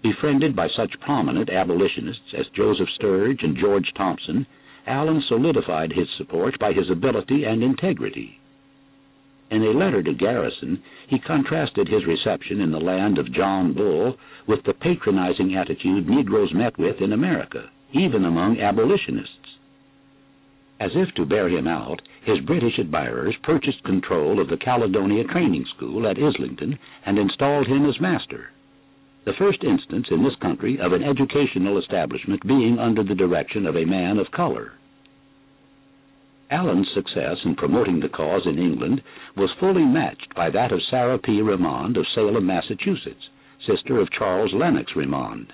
Befriended by such prominent abolitionists as Joseph Sturge and George Thompson, Allen solidified his support by his ability and integrity. In a letter to Garrison, he contrasted his reception in the land of John Bull with the patronizing attitude Negroes met with in America, even among abolitionists. As if to bear him out, his British admirers purchased control of the Caledonia Training School at Islington and installed him as master. The first instance in this country of an educational establishment being under the direction of a man of color. Allen's success in promoting the cause in England was fully matched by that of Sarah P. Remond of Salem, Massachusetts, sister of Charles Lennox Remond.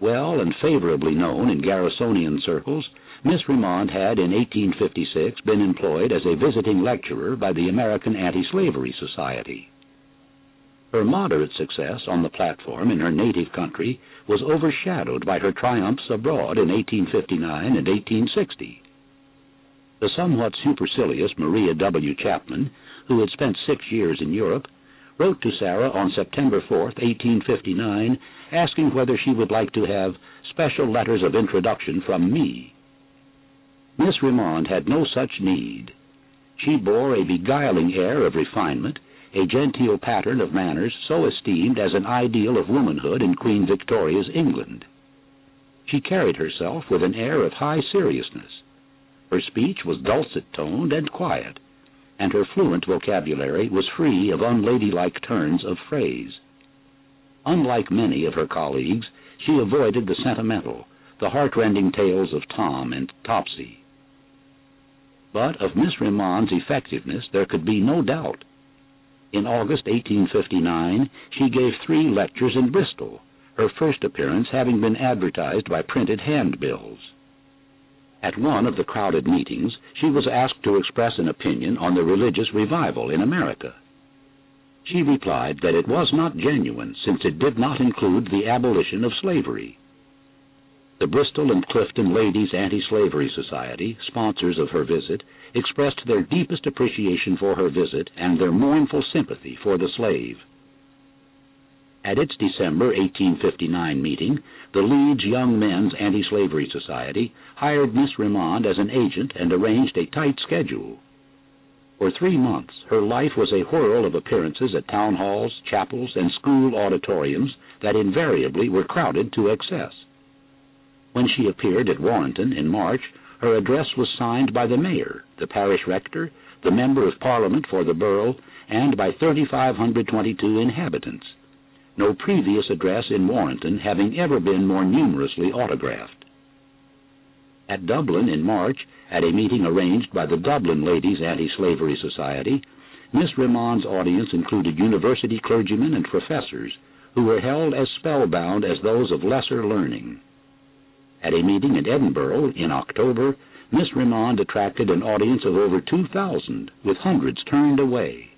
Well and favorably known in Garrisonian circles, Miss Remond had in 1856 been employed as a visiting lecturer by the American Anti-Slavery Society. Her moderate success on the platform in her native country was overshadowed by her triumphs abroad in 1859 and 1860. The somewhat supercilious Maria W. Chapman, who had spent six years in Europe, wrote to Sarah on September 4, 1859, asking whether she would like to have special letters of introduction from me. Miss Remond had no such need. She bore a beguiling air of refinement, a genteel pattern of manners so esteemed as an ideal of womanhood in Queen Victoria's England. She carried herself with an air of high seriousness. Her speech was dulcet toned and quiet, and her fluent vocabulary was free of unladylike turns of phrase. Unlike many of her colleagues, she avoided the sentimental, the heartrending tales of Tom and Topsy. But of Miss Remond's effectiveness there could be no doubt. In August 1859, she gave three lectures in Bristol, her first appearance having been advertised by printed handbills. At one of the crowded meetings, she was asked to express an opinion on the religious revival in America. She replied that it was not genuine since it did not include the abolition of slavery. The Bristol and Clifton Ladies Anti-Slavery Society, sponsors of her visit, expressed their deepest appreciation for her visit and their mournful sympathy for the slave. At its December 1859 meeting, the Leeds Young Men's Anti-Slavery Society hired Miss Remond as an agent and arranged a tight schedule. For three months, her life was a whirl of appearances at town halls, chapels, and school auditoriums that invariably were crowded to excess. When she appeared at Warrington in March, her address was signed by the mayor, the parish rector, the member of parliament for the borough, and by 3,522 inhabitants, no previous address in Warrington having ever been more numerously autographed. At Dublin in March, at a meeting arranged by the Dublin Ladies Anti-Slavery Society, Miss Remond's audience included university clergymen and professors who were held as spellbound as those of lesser learning. At a meeting in Edinburgh in October, Miss Remond attracted an audience of over 2,000, with hundreds turned away.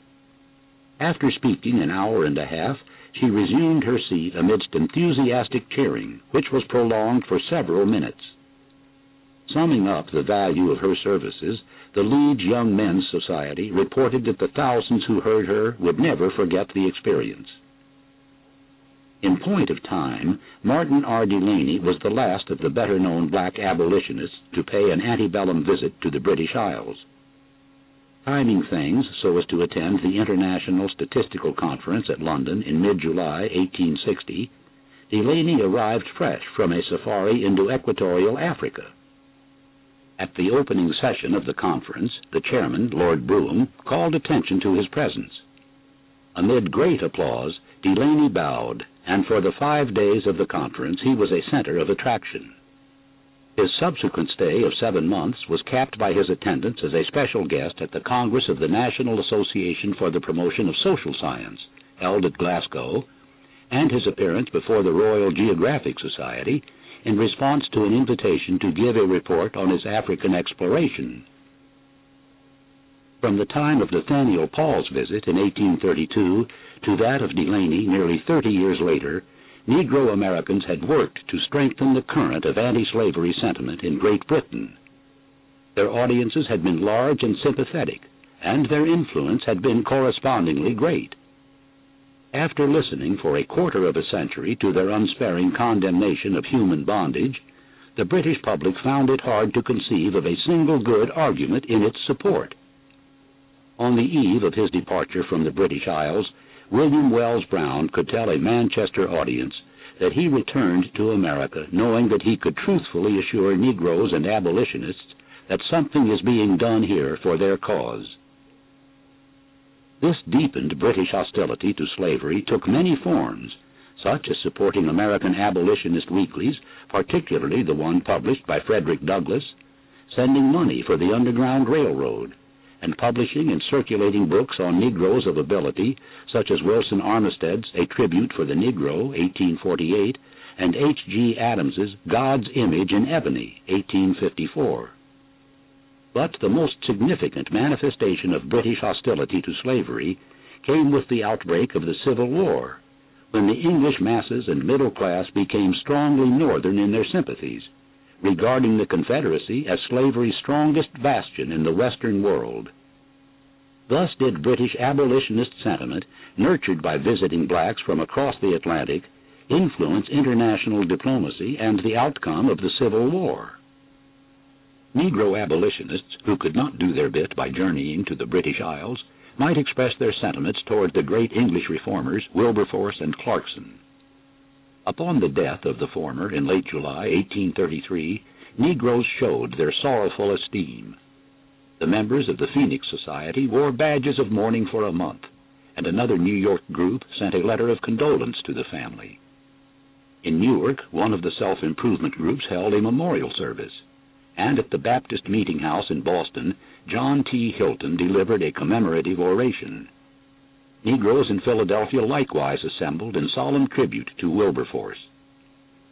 After speaking an hour and a half, she resumed her seat amidst enthusiastic cheering, which was prolonged for several minutes. Summing up the value of her services, the Leeds Young Men's Society reported that the thousands who heard her would never forget the experience. In point of time, Martin R. Delany was the last of the better known black abolitionists to pay an antebellum visit to the British Isles. Timing things so as to attend the International Statistical Conference at London in mid July 1860, Delany arrived fresh from a safari into equatorial Africa. At the opening session of the conference, the chairman, Lord Brougham, called attention to his presence. Amid great applause, Delany bowed, and for the five days of the conference he was a center of attraction. His subsequent stay of seven months was capped by his attendance as a special guest at the Congress of the National Association for the Promotion of Social Science, held at Glasgow, and his appearance before the Royal Geographic Society in response to an invitation to give a report on his African exploration. From the time of Nathaniel Paul's visit in 1832 to that of Delany nearly 30 years later, Negro Americans had worked to strengthen the current of anti-slavery sentiment in Great Britain. Their audiences had been large and sympathetic, and their influence had been correspondingly great. After listening for a quarter of a century to their unsparing condemnation of human bondage, the British public found it hard to conceive of a single good argument in its support. On the eve of his departure from the British Isles, William Wells Brown could tell a Manchester audience that he returned to America knowing that he could truthfully assure Negroes and abolitionists that something is being done here for their cause. This deepened British hostility to slavery took many forms, such as supporting American abolitionist weeklies, particularly the one published by Frederick Douglass, sending money for the Underground Railroad, and publishing and circulating books on Negroes of ability, such as Wilson Armistead's A Tribute for the Negro, 1848, and H. G. Adams's God's Image in Ebony, 1854. But the most significant manifestation of British hostility to slavery came with the outbreak of the Civil War, when the English masses and middle class became strongly Northern in their sympathies regarding the Confederacy as slavery's strongest bastion in the Western world. Thus did British abolitionist sentiment, nurtured by visiting blacks from across the Atlantic, influence international diplomacy and the outcome of the Civil War. Negro abolitionists, who could not do their bit by journeying to the British Isles, might express their sentiments toward the great English reformers Wilberforce and Clarkson. Upon the death of the former in late July 1833, Negroes showed their sorrowful esteem. The members of the Phoenix Society wore badges of mourning for a month, and another New York group sent a letter of condolence to the family. In Newark, one of the self improvement groups held a memorial service, and at the Baptist Meeting House in Boston, John T. Hilton delivered a commemorative oration. Negroes in Philadelphia likewise assembled in solemn tribute to Wilberforce.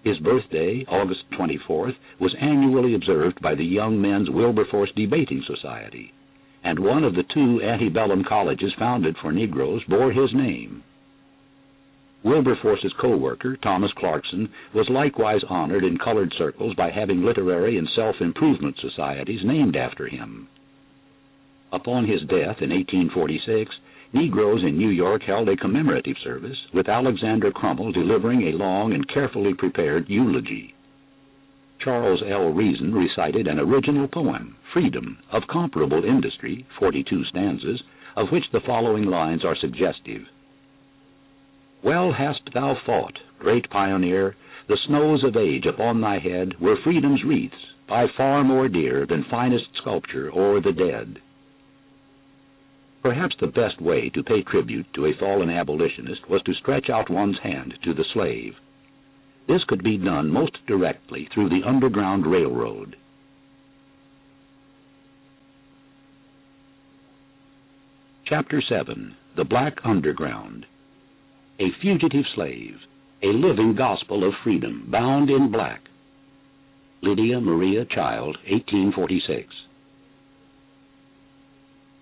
His birthday, August 24th, was annually observed by the Young Men's Wilberforce Debating Society, and one of the two antebellum colleges founded for Negroes bore his name. Wilberforce's co-worker, Thomas Clarkson, was likewise honored in colored circles by having literary and self-improvement societies named after him. Upon his death in 1846, Negroes in New York held a commemorative service, with Alexander Crummell delivering a long and carefully prepared eulogy. Charles L. Reason recited an original poem, Freedom, of comparable industry, 42 stanzas, of which the following lines are suggestive. Well hast thou fought, great pioneer, the snows of age upon thy head were freedom's wreaths, by far more dear than finest sculpture o'er the dead. Perhaps the best way to pay tribute to a fallen abolitionist was to stretch out one's hand to the slave. This could be done most directly through the Underground Railroad. Chapter 7 The Black Underground A Fugitive Slave, a Living Gospel of Freedom, Bound in Black. Lydia Maria Child, 1846.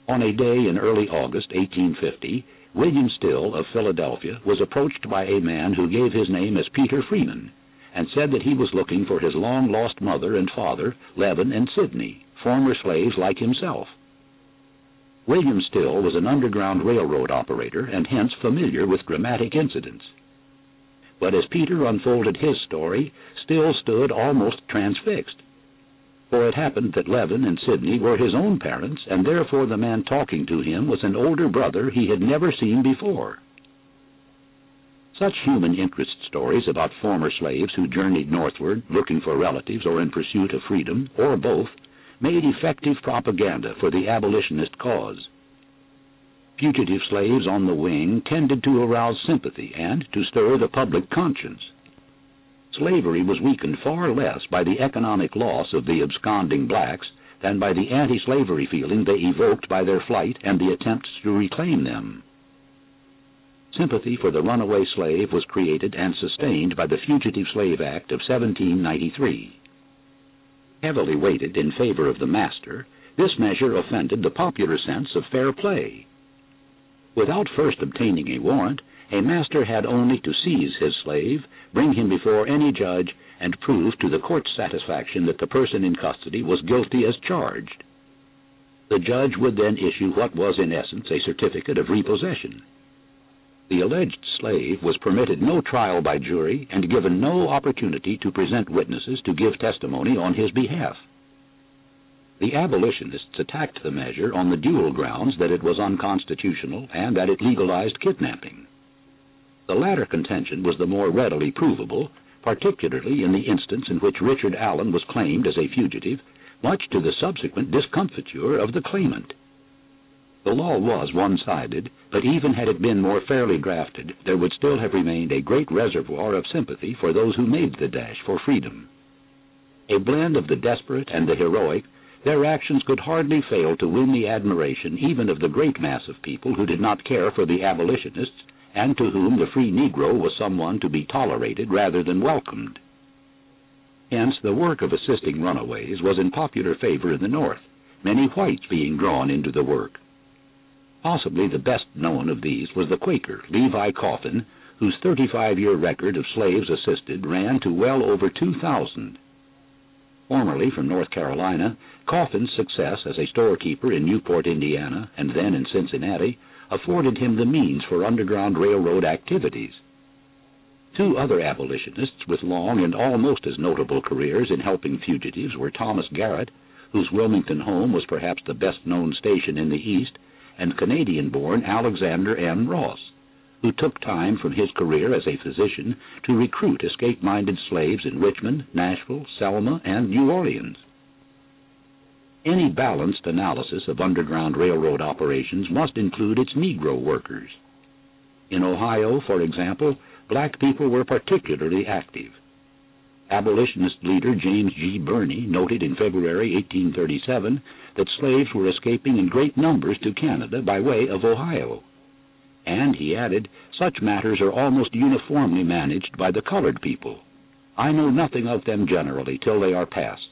On a day in early August 1850, William Still of Philadelphia was approached by a man who gave his name as Peter Freeman and said that he was looking for his long lost mother and father, Levin and Sidney, former slaves like himself. William Still was an Underground Railroad operator and hence familiar with dramatic incidents. But as Peter unfolded his story, Still stood almost transfixed for it happened that Levin and Sidney were his own parents, and therefore the man talking to him was an older brother he had never seen before. Such human interest stories about former slaves who journeyed northward looking for relatives or in pursuit of freedom, or both, made effective propaganda for the abolitionist cause. Fugitive slaves on the wing tended to arouse sympathy and to stir the public conscience. Slavery was weakened far less by the economic loss of the absconding blacks than by the anti-slavery feeling they evoked by their flight and the attempts to reclaim them. Sympathy for the runaway slave was created and sustained by the Fugitive Slave Act of 1793. Heavily weighted in favor of the master, this measure offended the popular sense of fair play. Without first obtaining a warrant, a master had only to seize his slave, bring him before any judge, and prove to the court's satisfaction that the person in custody was guilty as charged. The judge would then issue what was in essence a certificate of repossession. The alleged slave was permitted no trial by jury and given no opportunity to present witnesses to give testimony on his behalf. The abolitionists attacked the measure on the dual grounds that it was unconstitutional and that it legalized kidnapping. The latter contention was the more readily provable, particularly in the instance in which Richard Allen was claimed as a fugitive, much to the subsequent discomfiture of the claimant. The law was one-sided, but even had it been more fairly drafted, there would still have remained a great reservoir of sympathy for those who made the dash for freedom. A blend of the desperate and the heroic their actions could hardly fail to win the admiration even of the great mass of people who did not care for the abolitionists and to whom the free Negro was someone to be tolerated rather than welcomed. Hence, the work of assisting runaways was in popular favor in the North, many whites being drawn into the work. Possibly the best known of these was the Quaker, Levi Coffin, whose 35-year record of slaves assisted ran to well over 2,000. Formerly from North Carolina, Coffin's success as a storekeeper in Newport, Indiana, and then in Cincinnati, afforded him the means for Underground Railroad activities. Two other abolitionists with long and almost as notable careers in helping fugitives were Thomas Garrett, whose Wilmington home was perhaps the best known station in the East, and Canadian born Alexander M. Ross who took time from his career as a physician to recruit escape-minded slaves in Richmond, Nashville, Selma, and New Orleans. Any balanced analysis of Underground Railroad operations must include its Negro workers. In Ohio, for example, black people were particularly active. Abolitionist leader James G. Birney noted in February 1837 that slaves were escaping in great numbers to Canada by way of Ohio. And, he added, such matters are almost uniformly managed by the colored people. I know nothing of them generally till they are past.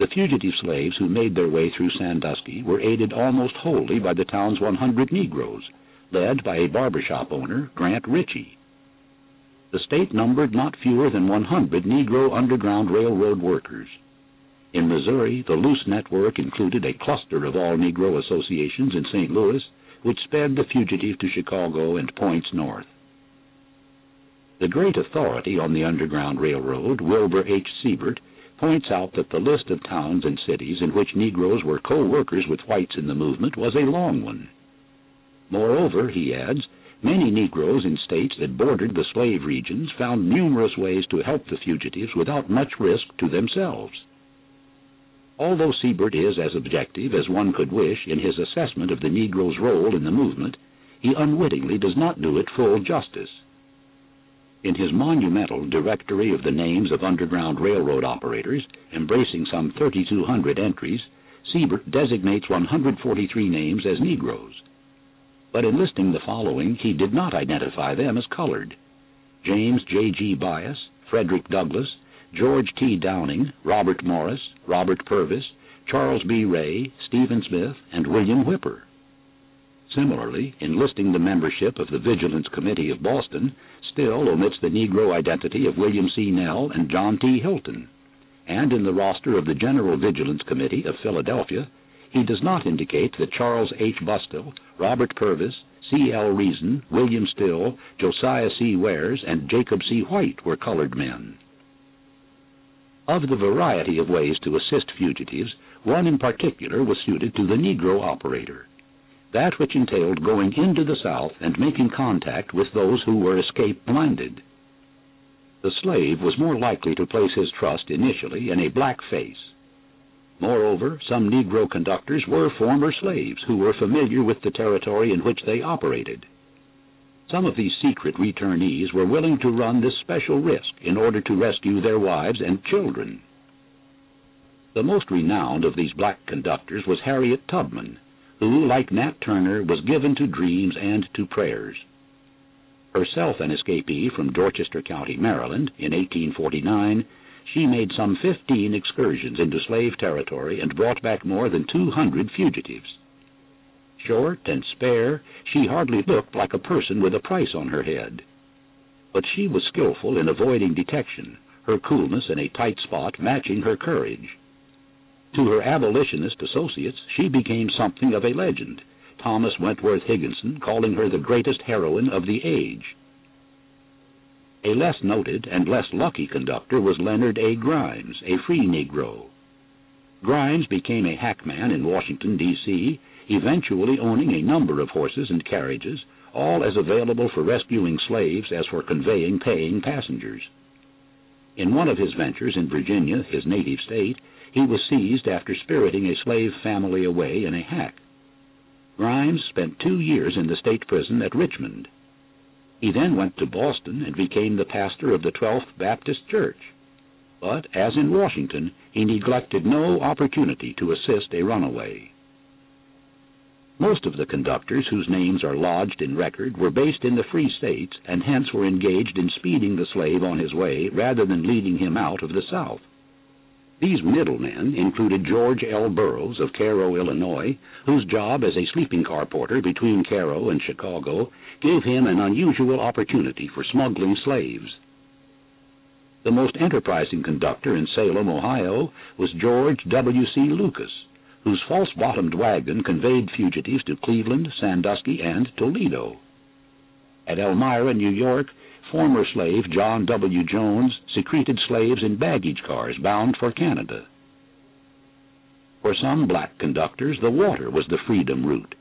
The fugitive slaves who made their way through Sandusky were aided almost wholly by the town's 100 Negroes, led by a barbershop owner, Grant Ritchie. The state numbered not fewer than 100 Negro Underground Railroad workers. In Missouri, the loose network included a cluster of all Negro associations in St. Louis which sped the fugitive to Chicago and points north. The great authority on the Underground Railroad, Wilbur H. Siebert, points out that the list of towns and cities in which Negroes were co-workers with whites in the movement was a long one. Moreover, he adds, many Negroes in states that bordered the slave regions found numerous ways to help the fugitives without much risk to themselves. Although Siebert is as objective as one could wish in his assessment of the Negro's role in the movement, he unwittingly does not do it full justice. In his monumental Directory of the Names of Underground Railroad Operators, embracing some 3,200 entries, Siebert designates 143 names as Negroes. But in listing the following, he did not identify them as colored. James J. G. Bias, Frederick Douglass, George T. Downing, Robert Morris, Robert Purvis, Charles B. Ray, Stephen Smith, and William Whipper. Similarly, in listing the membership of the Vigilance Committee of Boston, Still omits the Negro identity of William C. Nell and John T. Hilton. And in the roster of the General Vigilance Committee of Philadelphia, he does not indicate that Charles H. Bustill, Robert Purvis, C. L. Reason, William Still, Josiah C. Wears, and Jacob C. White were colored men. Of the variety of ways to assist fugitives, one in particular was suited to the Negro operator. That which entailed going into the South and making contact with those who were escape minded. The slave was more likely to place his trust initially in a black face. Moreover, some Negro conductors were former slaves who were familiar with the territory in which they operated. Some of these secret returnees were willing to run this special risk in order to rescue their wives and children. The most renowned of these black conductors was Harriet Tubman, who, like Nat Turner, was given to dreams and to prayers. Herself an escapee from Dorchester County, Maryland, in 1849, she made some fifteen excursions into slave territory and brought back more than 200 fugitives. Short and spare, she hardly looked like a person with a price on her head. But she was skillful in avoiding detection, her coolness in a tight spot matching her courage. To her abolitionist associates, she became something of a legend, Thomas Wentworth Higginson calling her the greatest heroine of the age. A less noted and less lucky conductor was Leonard A. Grimes, a free Negro. Grimes became a hackman in Washington, D.C., eventually owning a number of horses and carriages, all as available for rescuing slaves as for conveying paying passengers. In one of his ventures in Virginia, his native state, he was seized after spiriting a slave family away in a hack. Grimes spent two years in the state prison at Richmond. He then went to Boston and became the pastor of the Twelfth Baptist Church. But, as in Washington, he neglected no opportunity to assist a runaway. Most of the conductors whose names are lodged in record were based in the free states and hence were engaged in speeding the slave on his way rather than leading him out of the South. These middlemen included George L. Burroughs of Cairo, Illinois, whose job as a sleeping car porter between Cairo and Chicago gave him an unusual opportunity for smuggling slaves. The most enterprising conductor in Salem, Ohio, was George W. C. Lucas, whose false-bottomed wagon conveyed fugitives to Cleveland, Sandusky, and Toledo. At Elmira, New York, former slave John W. Jones secreted slaves in baggage cars bound for Canada. For some black conductors, the water was the freedom route.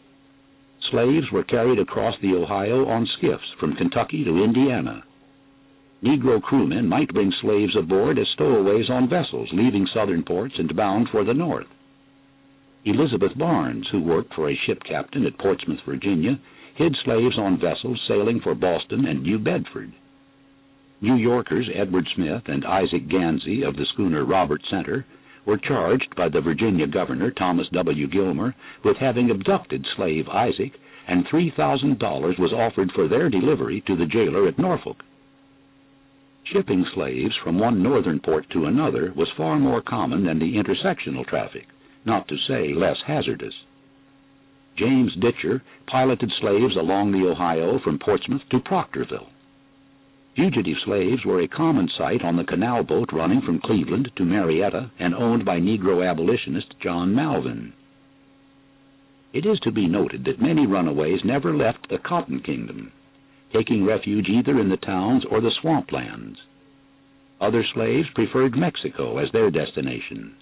Slaves were carried across the Ohio on skiffs from Kentucky to Indiana. Negro crewmen might bring slaves aboard as stowaways on vessels leaving southern ports and bound for the north. Elizabeth Barnes, who worked for a ship captain at Portsmouth, Virginia, hid slaves on vessels sailing for Boston and New Bedford. New Yorkers Edward Smith and Isaac Gansey of the schooner Robert Center were charged by the Virginia governor, Thomas W. Gilmer, with having abducted slave Isaac, and $3,000 was offered for their delivery to the jailer at Norfolk. Shipping slaves from one northern port to another was far more common than the intersectional traffic, not to say less hazardous. James Ditcher piloted slaves along the Ohio from Portsmouth to Proctorville. Fugitive slaves were a common sight on the canal boat running from Cleveland to Marietta and owned by Negro abolitionist John Malvin. It is to be noted that many runaways never left the Cotton Kingdom, taking refuge either in the towns or the swamplands. Other slaves preferred Mexico as their destination.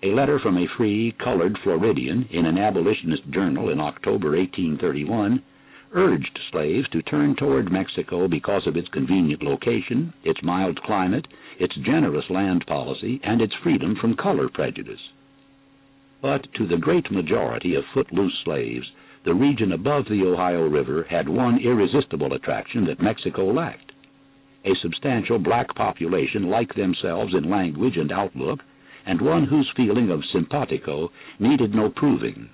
A letter from a free, colored Floridian in an abolitionist journal in October 1831 urged slaves to turn toward Mexico because of its convenient location, its mild climate, its generous land policy, and its freedom from color prejudice. But to the great majority of footloose slaves, the region above the Ohio River had one irresistible attraction that Mexico lacked a substantial black population like themselves in language and outlook and one whose feeling of simpatico needed no proving.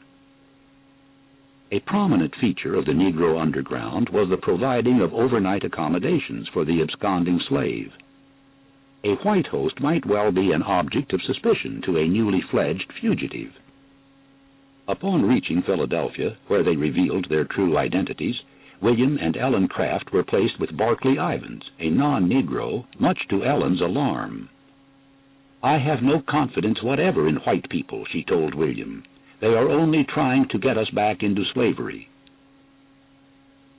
A prominent feature of the Negro underground was the providing of overnight accommodations for the absconding slave. A white host might well be an object of suspicion to a newly fledged fugitive. Upon reaching Philadelphia, where they revealed their true identities, William and Ellen Craft were placed with Barclay Ivins, a non-Negro, much to Ellen's alarm. I have no confidence whatever in white people, she told William. They are only trying to get us back into slavery.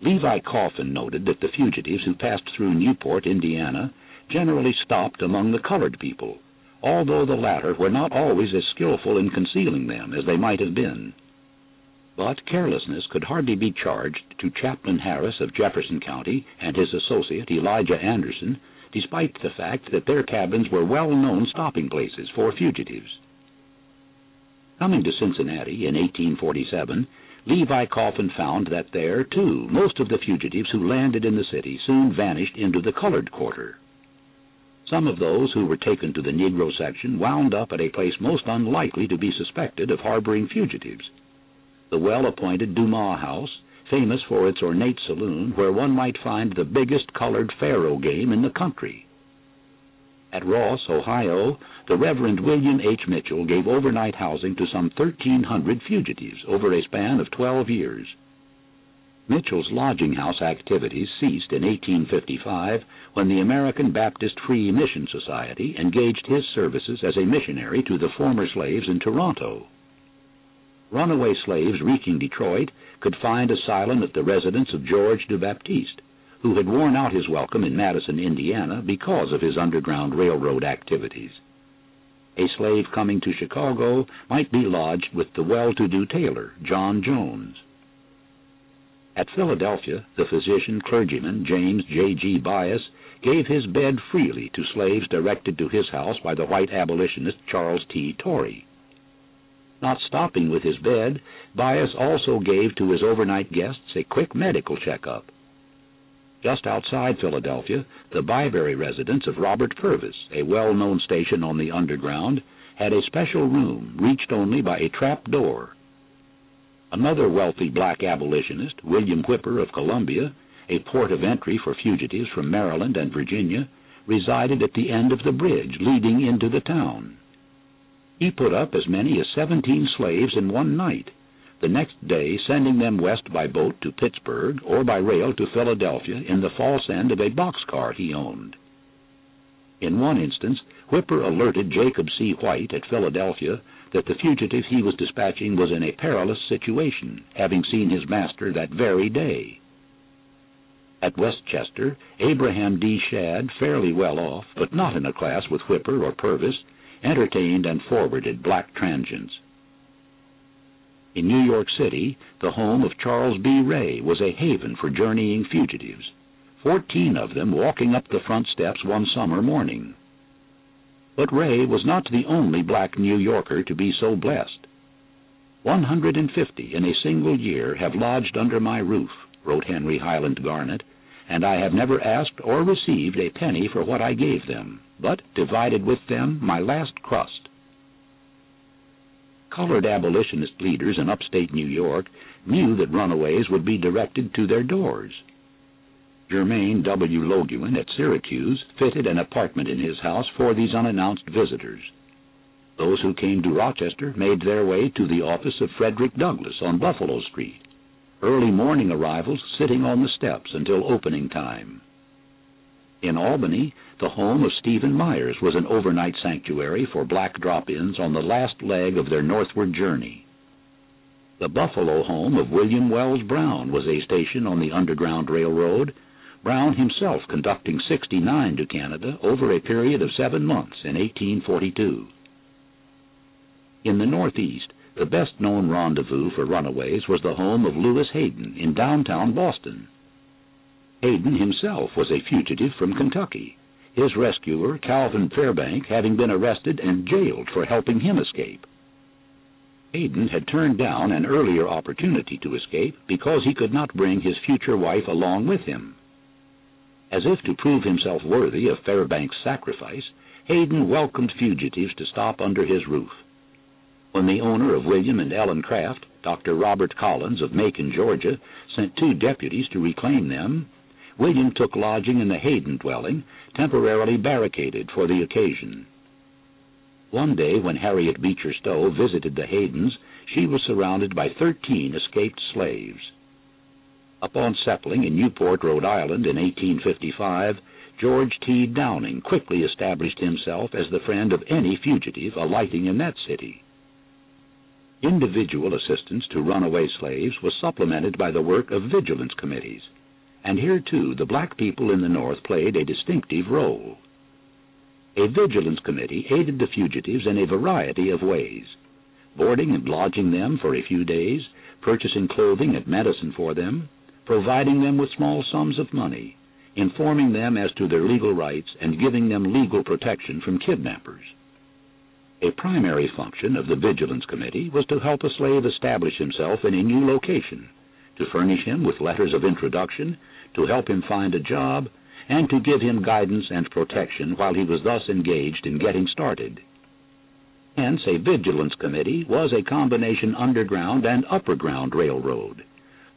Levi Coffin noted that the fugitives who passed through Newport, Indiana, generally stopped among the colored people, although the latter were not always as skillful in concealing them as they might have been. But carelessness could hardly be charged to Chapman Harris of Jefferson County and his associate Elijah Anderson, despite the fact that their cabins were well-known stopping places for fugitives. Coming to Cincinnati in 1847, Levi Coffin found that there, too, most of the fugitives who landed in the city soon vanished into the colored quarter. Some of those who were taken to the Negro section wound up at a place most unlikely to be suspected of harboring fugitives. The well-appointed Dumas House, famous for its ornate saloon where one might find the biggest colored faro game in the country. At Ross, Ohio, the Reverend William H. Mitchell gave overnight housing to some 1,300 fugitives over a span of 12 years. Mitchell's lodging house activities ceased in 1855 when the American Baptist Free Mission Society engaged his services as a missionary to the former slaves in Toronto. Runaway slaves reaching Detroit could find asylum at the residence of George de Baptiste, who had worn out his welcome in Madison, Indiana, because of his Underground Railroad activities. A slave coming to Chicago might be lodged with the well-to-do tailor, John Jones. At Philadelphia, the physician clergyman James J. G. Bias gave his bed freely to slaves directed to his house by the white abolitionist Charles T. Torrey. Not stopping with his bed, Bias also gave to his overnight guests a quick medical checkup. Just outside Philadelphia, the Byberry residence of Robert Purvis, a well-known station on the Underground, had a special room reached only by a trap door. Another wealthy black abolitionist, William Whipper of Columbia, a port of entry for fugitives from Maryland and Virginia, resided at the end of the bridge leading into the town. He put up as many as seventeen slaves in one night, the next day sending them west by boat to Pittsburgh or by rail to Philadelphia in the false end of a boxcar he owned. In one instance, Whipper alerted Jacob C. White at Philadelphia that the fugitive he was dispatching was in a perilous situation, having seen his master that very day. At Westchester, Abraham D. Shadd, fairly well off, but not in a class with Whipper or Purvis, entertained and forwarded black transients. In New York City, the home of Charles B. Ray was a haven for journeying fugitives, fourteen of them walking up the front steps one summer morning. But Ray was not the only black New Yorker to be so blessed. One hundred and fifty in a single year have lodged under my roof, wrote Henry Highland Garnet, and I have never asked or received a penny for what I gave them, but divided with them my last crust colored abolitionist leaders in upstate New York knew that runaways would be directed to their doors. Jermain W. Loguen at Syracuse fitted an apartment in his house for these unannounced visitors. Those who came to Rochester made their way to the office of Frederick Douglass on Buffalo Street, early morning arrivals sitting on the steps until opening time. In Albany, the home of Stephen Myers was an overnight sanctuary for black drop-ins on the last leg of their northward journey. The Buffalo home of William Wells Brown was a station on the Underground Railroad, Brown himself conducting 69 to Canada over a period of seven months in 1842. In the Northeast, the best-known rendezvous for runaways was the home of Lewis Hayden in downtown Boston. Hayden himself was a fugitive from Kentucky, his rescuer, Calvin Fairbank, having been arrested and jailed for helping him escape. Hayden had turned down an earlier opportunity to escape because he could not bring his future wife along with him. As if to prove himself worthy of Fairbank's sacrifice, Hayden welcomed fugitives to stop under his roof. When the owner of William and Ellen Craft, Dr. Robert Collins of Macon, Georgia, sent two deputies to reclaim them, William took lodging in the Hayden dwelling, temporarily barricaded for the occasion. One day when Harriet Beecher Stowe visited the Haydens, she was surrounded by thirteen escaped slaves. Upon settling in Newport, Rhode Island in 1855, George T. Downing quickly established himself as the friend of any fugitive alighting in that city. Individual assistance to runaway slaves was supplemented by the work of vigilance committees and here too the black people in the North played a distinctive role. A vigilance committee aided the fugitives in a variety of ways, boarding and lodging them for a few days, purchasing clothing and medicine for them, providing them with small sums of money, informing them as to their legal rights, and giving them legal protection from kidnappers. A primary function of the Vigilance Committee was to help a slave establish himself in a new location, to furnish him with letters of introduction, to help him find a job, and to give him guidance and protection while he was thus engaged in getting started. Hence, a Vigilance Committee was a combination underground and upperground railroad,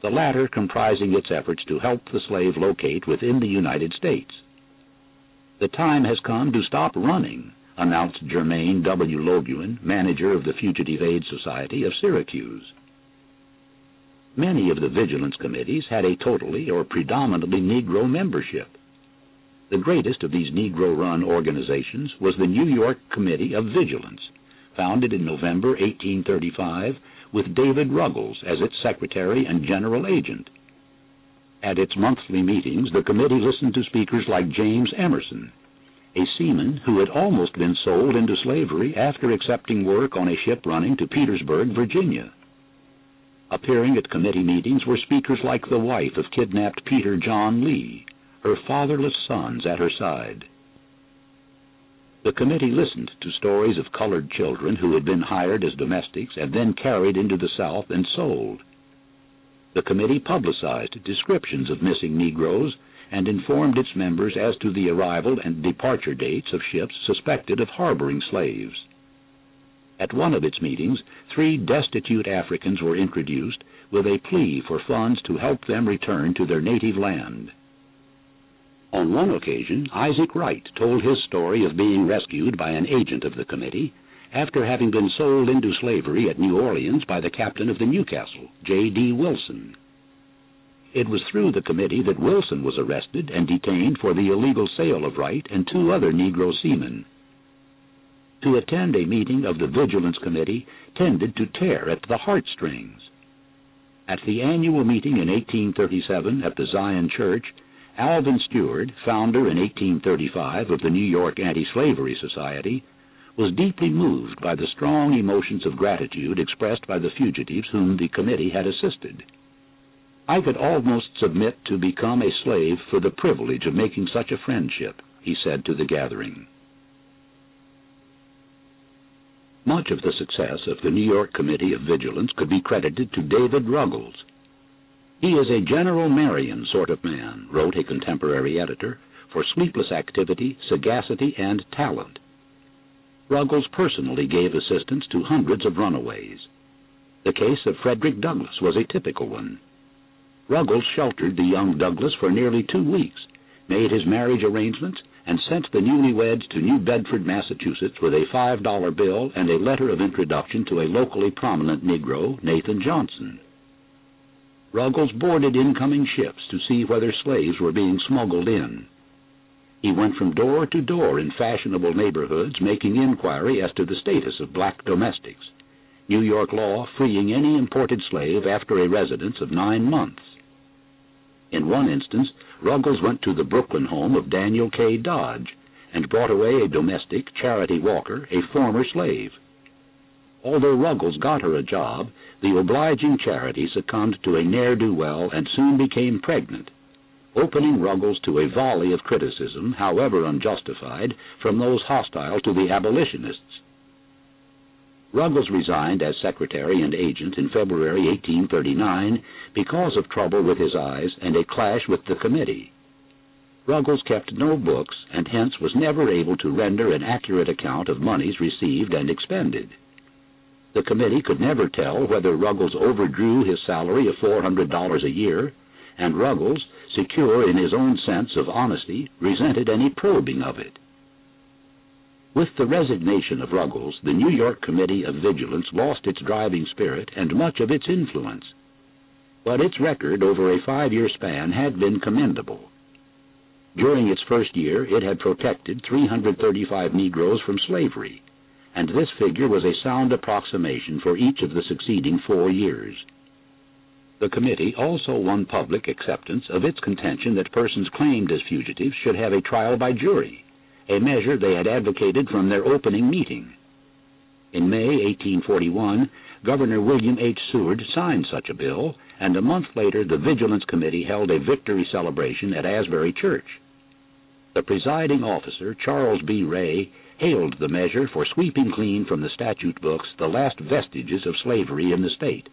the latter comprising its efforts to help the slave locate within the United States. The time has come to stop running, announced Jermain W. Loguen, manager of the Fugitive Aid Society of Syracuse. Many of the Vigilance Committees had a totally or predominantly Negro membership. The greatest of these Negro run organizations was the New York Committee of Vigilance, founded in November 1835 with David Ruggles as its secretary and general agent. At its monthly meetings, the committee listened to speakers like James Emerson, a seaman who had almost been sold into slavery after accepting work on a ship running to Petersburg, Virginia. Appearing at committee meetings were speakers like the wife of kidnapped Peter John Lee, her fatherless sons at her side. The committee listened to stories of colored children who had been hired as domestics and then carried into the South and sold. The committee publicized descriptions of missing Negroes and informed its members as to the arrival and departure dates of ships suspected of harboring slaves. At one of its meetings, three destitute Africans were introduced with a plea for funds to help them return to their native land. On one occasion, Isaac Wright told his story of being rescued by an agent of the committee after having been sold into slavery at New Orleans by the captain of the Newcastle, J.D. Wilson. It was through the committee that Wilson was arrested and detained for the illegal sale of Wright and two other Negro seamen. To attend a meeting of the Vigilance Committee tended to tear at the heartstrings. At the annual meeting in 1837 at the Zion Church, Alvan Stewart, founder in 1835 of the New York Anti-Slavery Society, was deeply moved by the strong emotions of gratitude expressed by the fugitives whom the committee had assisted. I could almost submit to become a slave for the privilege of making such a friendship, he said to the gathering. Much of the success of the New York Committee of Vigilance could be credited to David Ruggles, he is a General Marion sort of man, wrote a contemporary editor, for sleepless activity, sagacity, and talent. Ruggles personally gave assistance to hundreds of runaways. The case of Frederick Douglass was a typical one. Ruggles sheltered the young Douglass for nearly two weeks, made his marriage arrangements, and sent the newlyweds to New Bedford, Massachusetts, with a $5 bill and a letter of introduction to a locally prominent Negro, Nathan Johnson. Ruggles boarded incoming ships to see whether slaves were being smuggled in. He went from door to door in fashionable neighborhoods making inquiry as to the status of black domestics, New York law freeing any imported slave after a residence of nine months. In one instance, Ruggles went to the Brooklyn home of Daniel K. Dodge and brought away a domestic, Charity Walker, a former slave. Although Ruggles got her a job, the obliging Charity succumbed to a ne'er-do-well and soon became pregnant, opening Ruggles to a volley of criticism, however unjustified, from those hostile to the abolitionists. Ruggles resigned as secretary and agent in February 1839 because of trouble with his eyes and a clash with the committee. Ruggles kept no books and hence was never able to render an accurate account of moneys received and expended. The committee could never tell whether Ruggles overdrew his salary of $400 a year, and Ruggles, secure in his own sense of honesty, resented any probing of it. With the resignation of Ruggles, the New York Committee of Vigilance lost its driving spirit and much of its influence. But its record over a five-year span had been commendable. During its first year, it had protected 335 Negroes from slavery, and this figure was a sound approximation for each of the succeeding four years. The committee also won public acceptance of its contention that persons claimed as fugitives should have a trial by jury, a measure they had advocated from their opening meeting. In May 1841, Governor William H. Seward signed such a bill, and a month later the Vigilance Committee held a victory celebration at Asbury Church. The presiding officer, Charles B. Ray, hailed the measure for sweeping clean from the statute books the last vestiges of slavery in the state.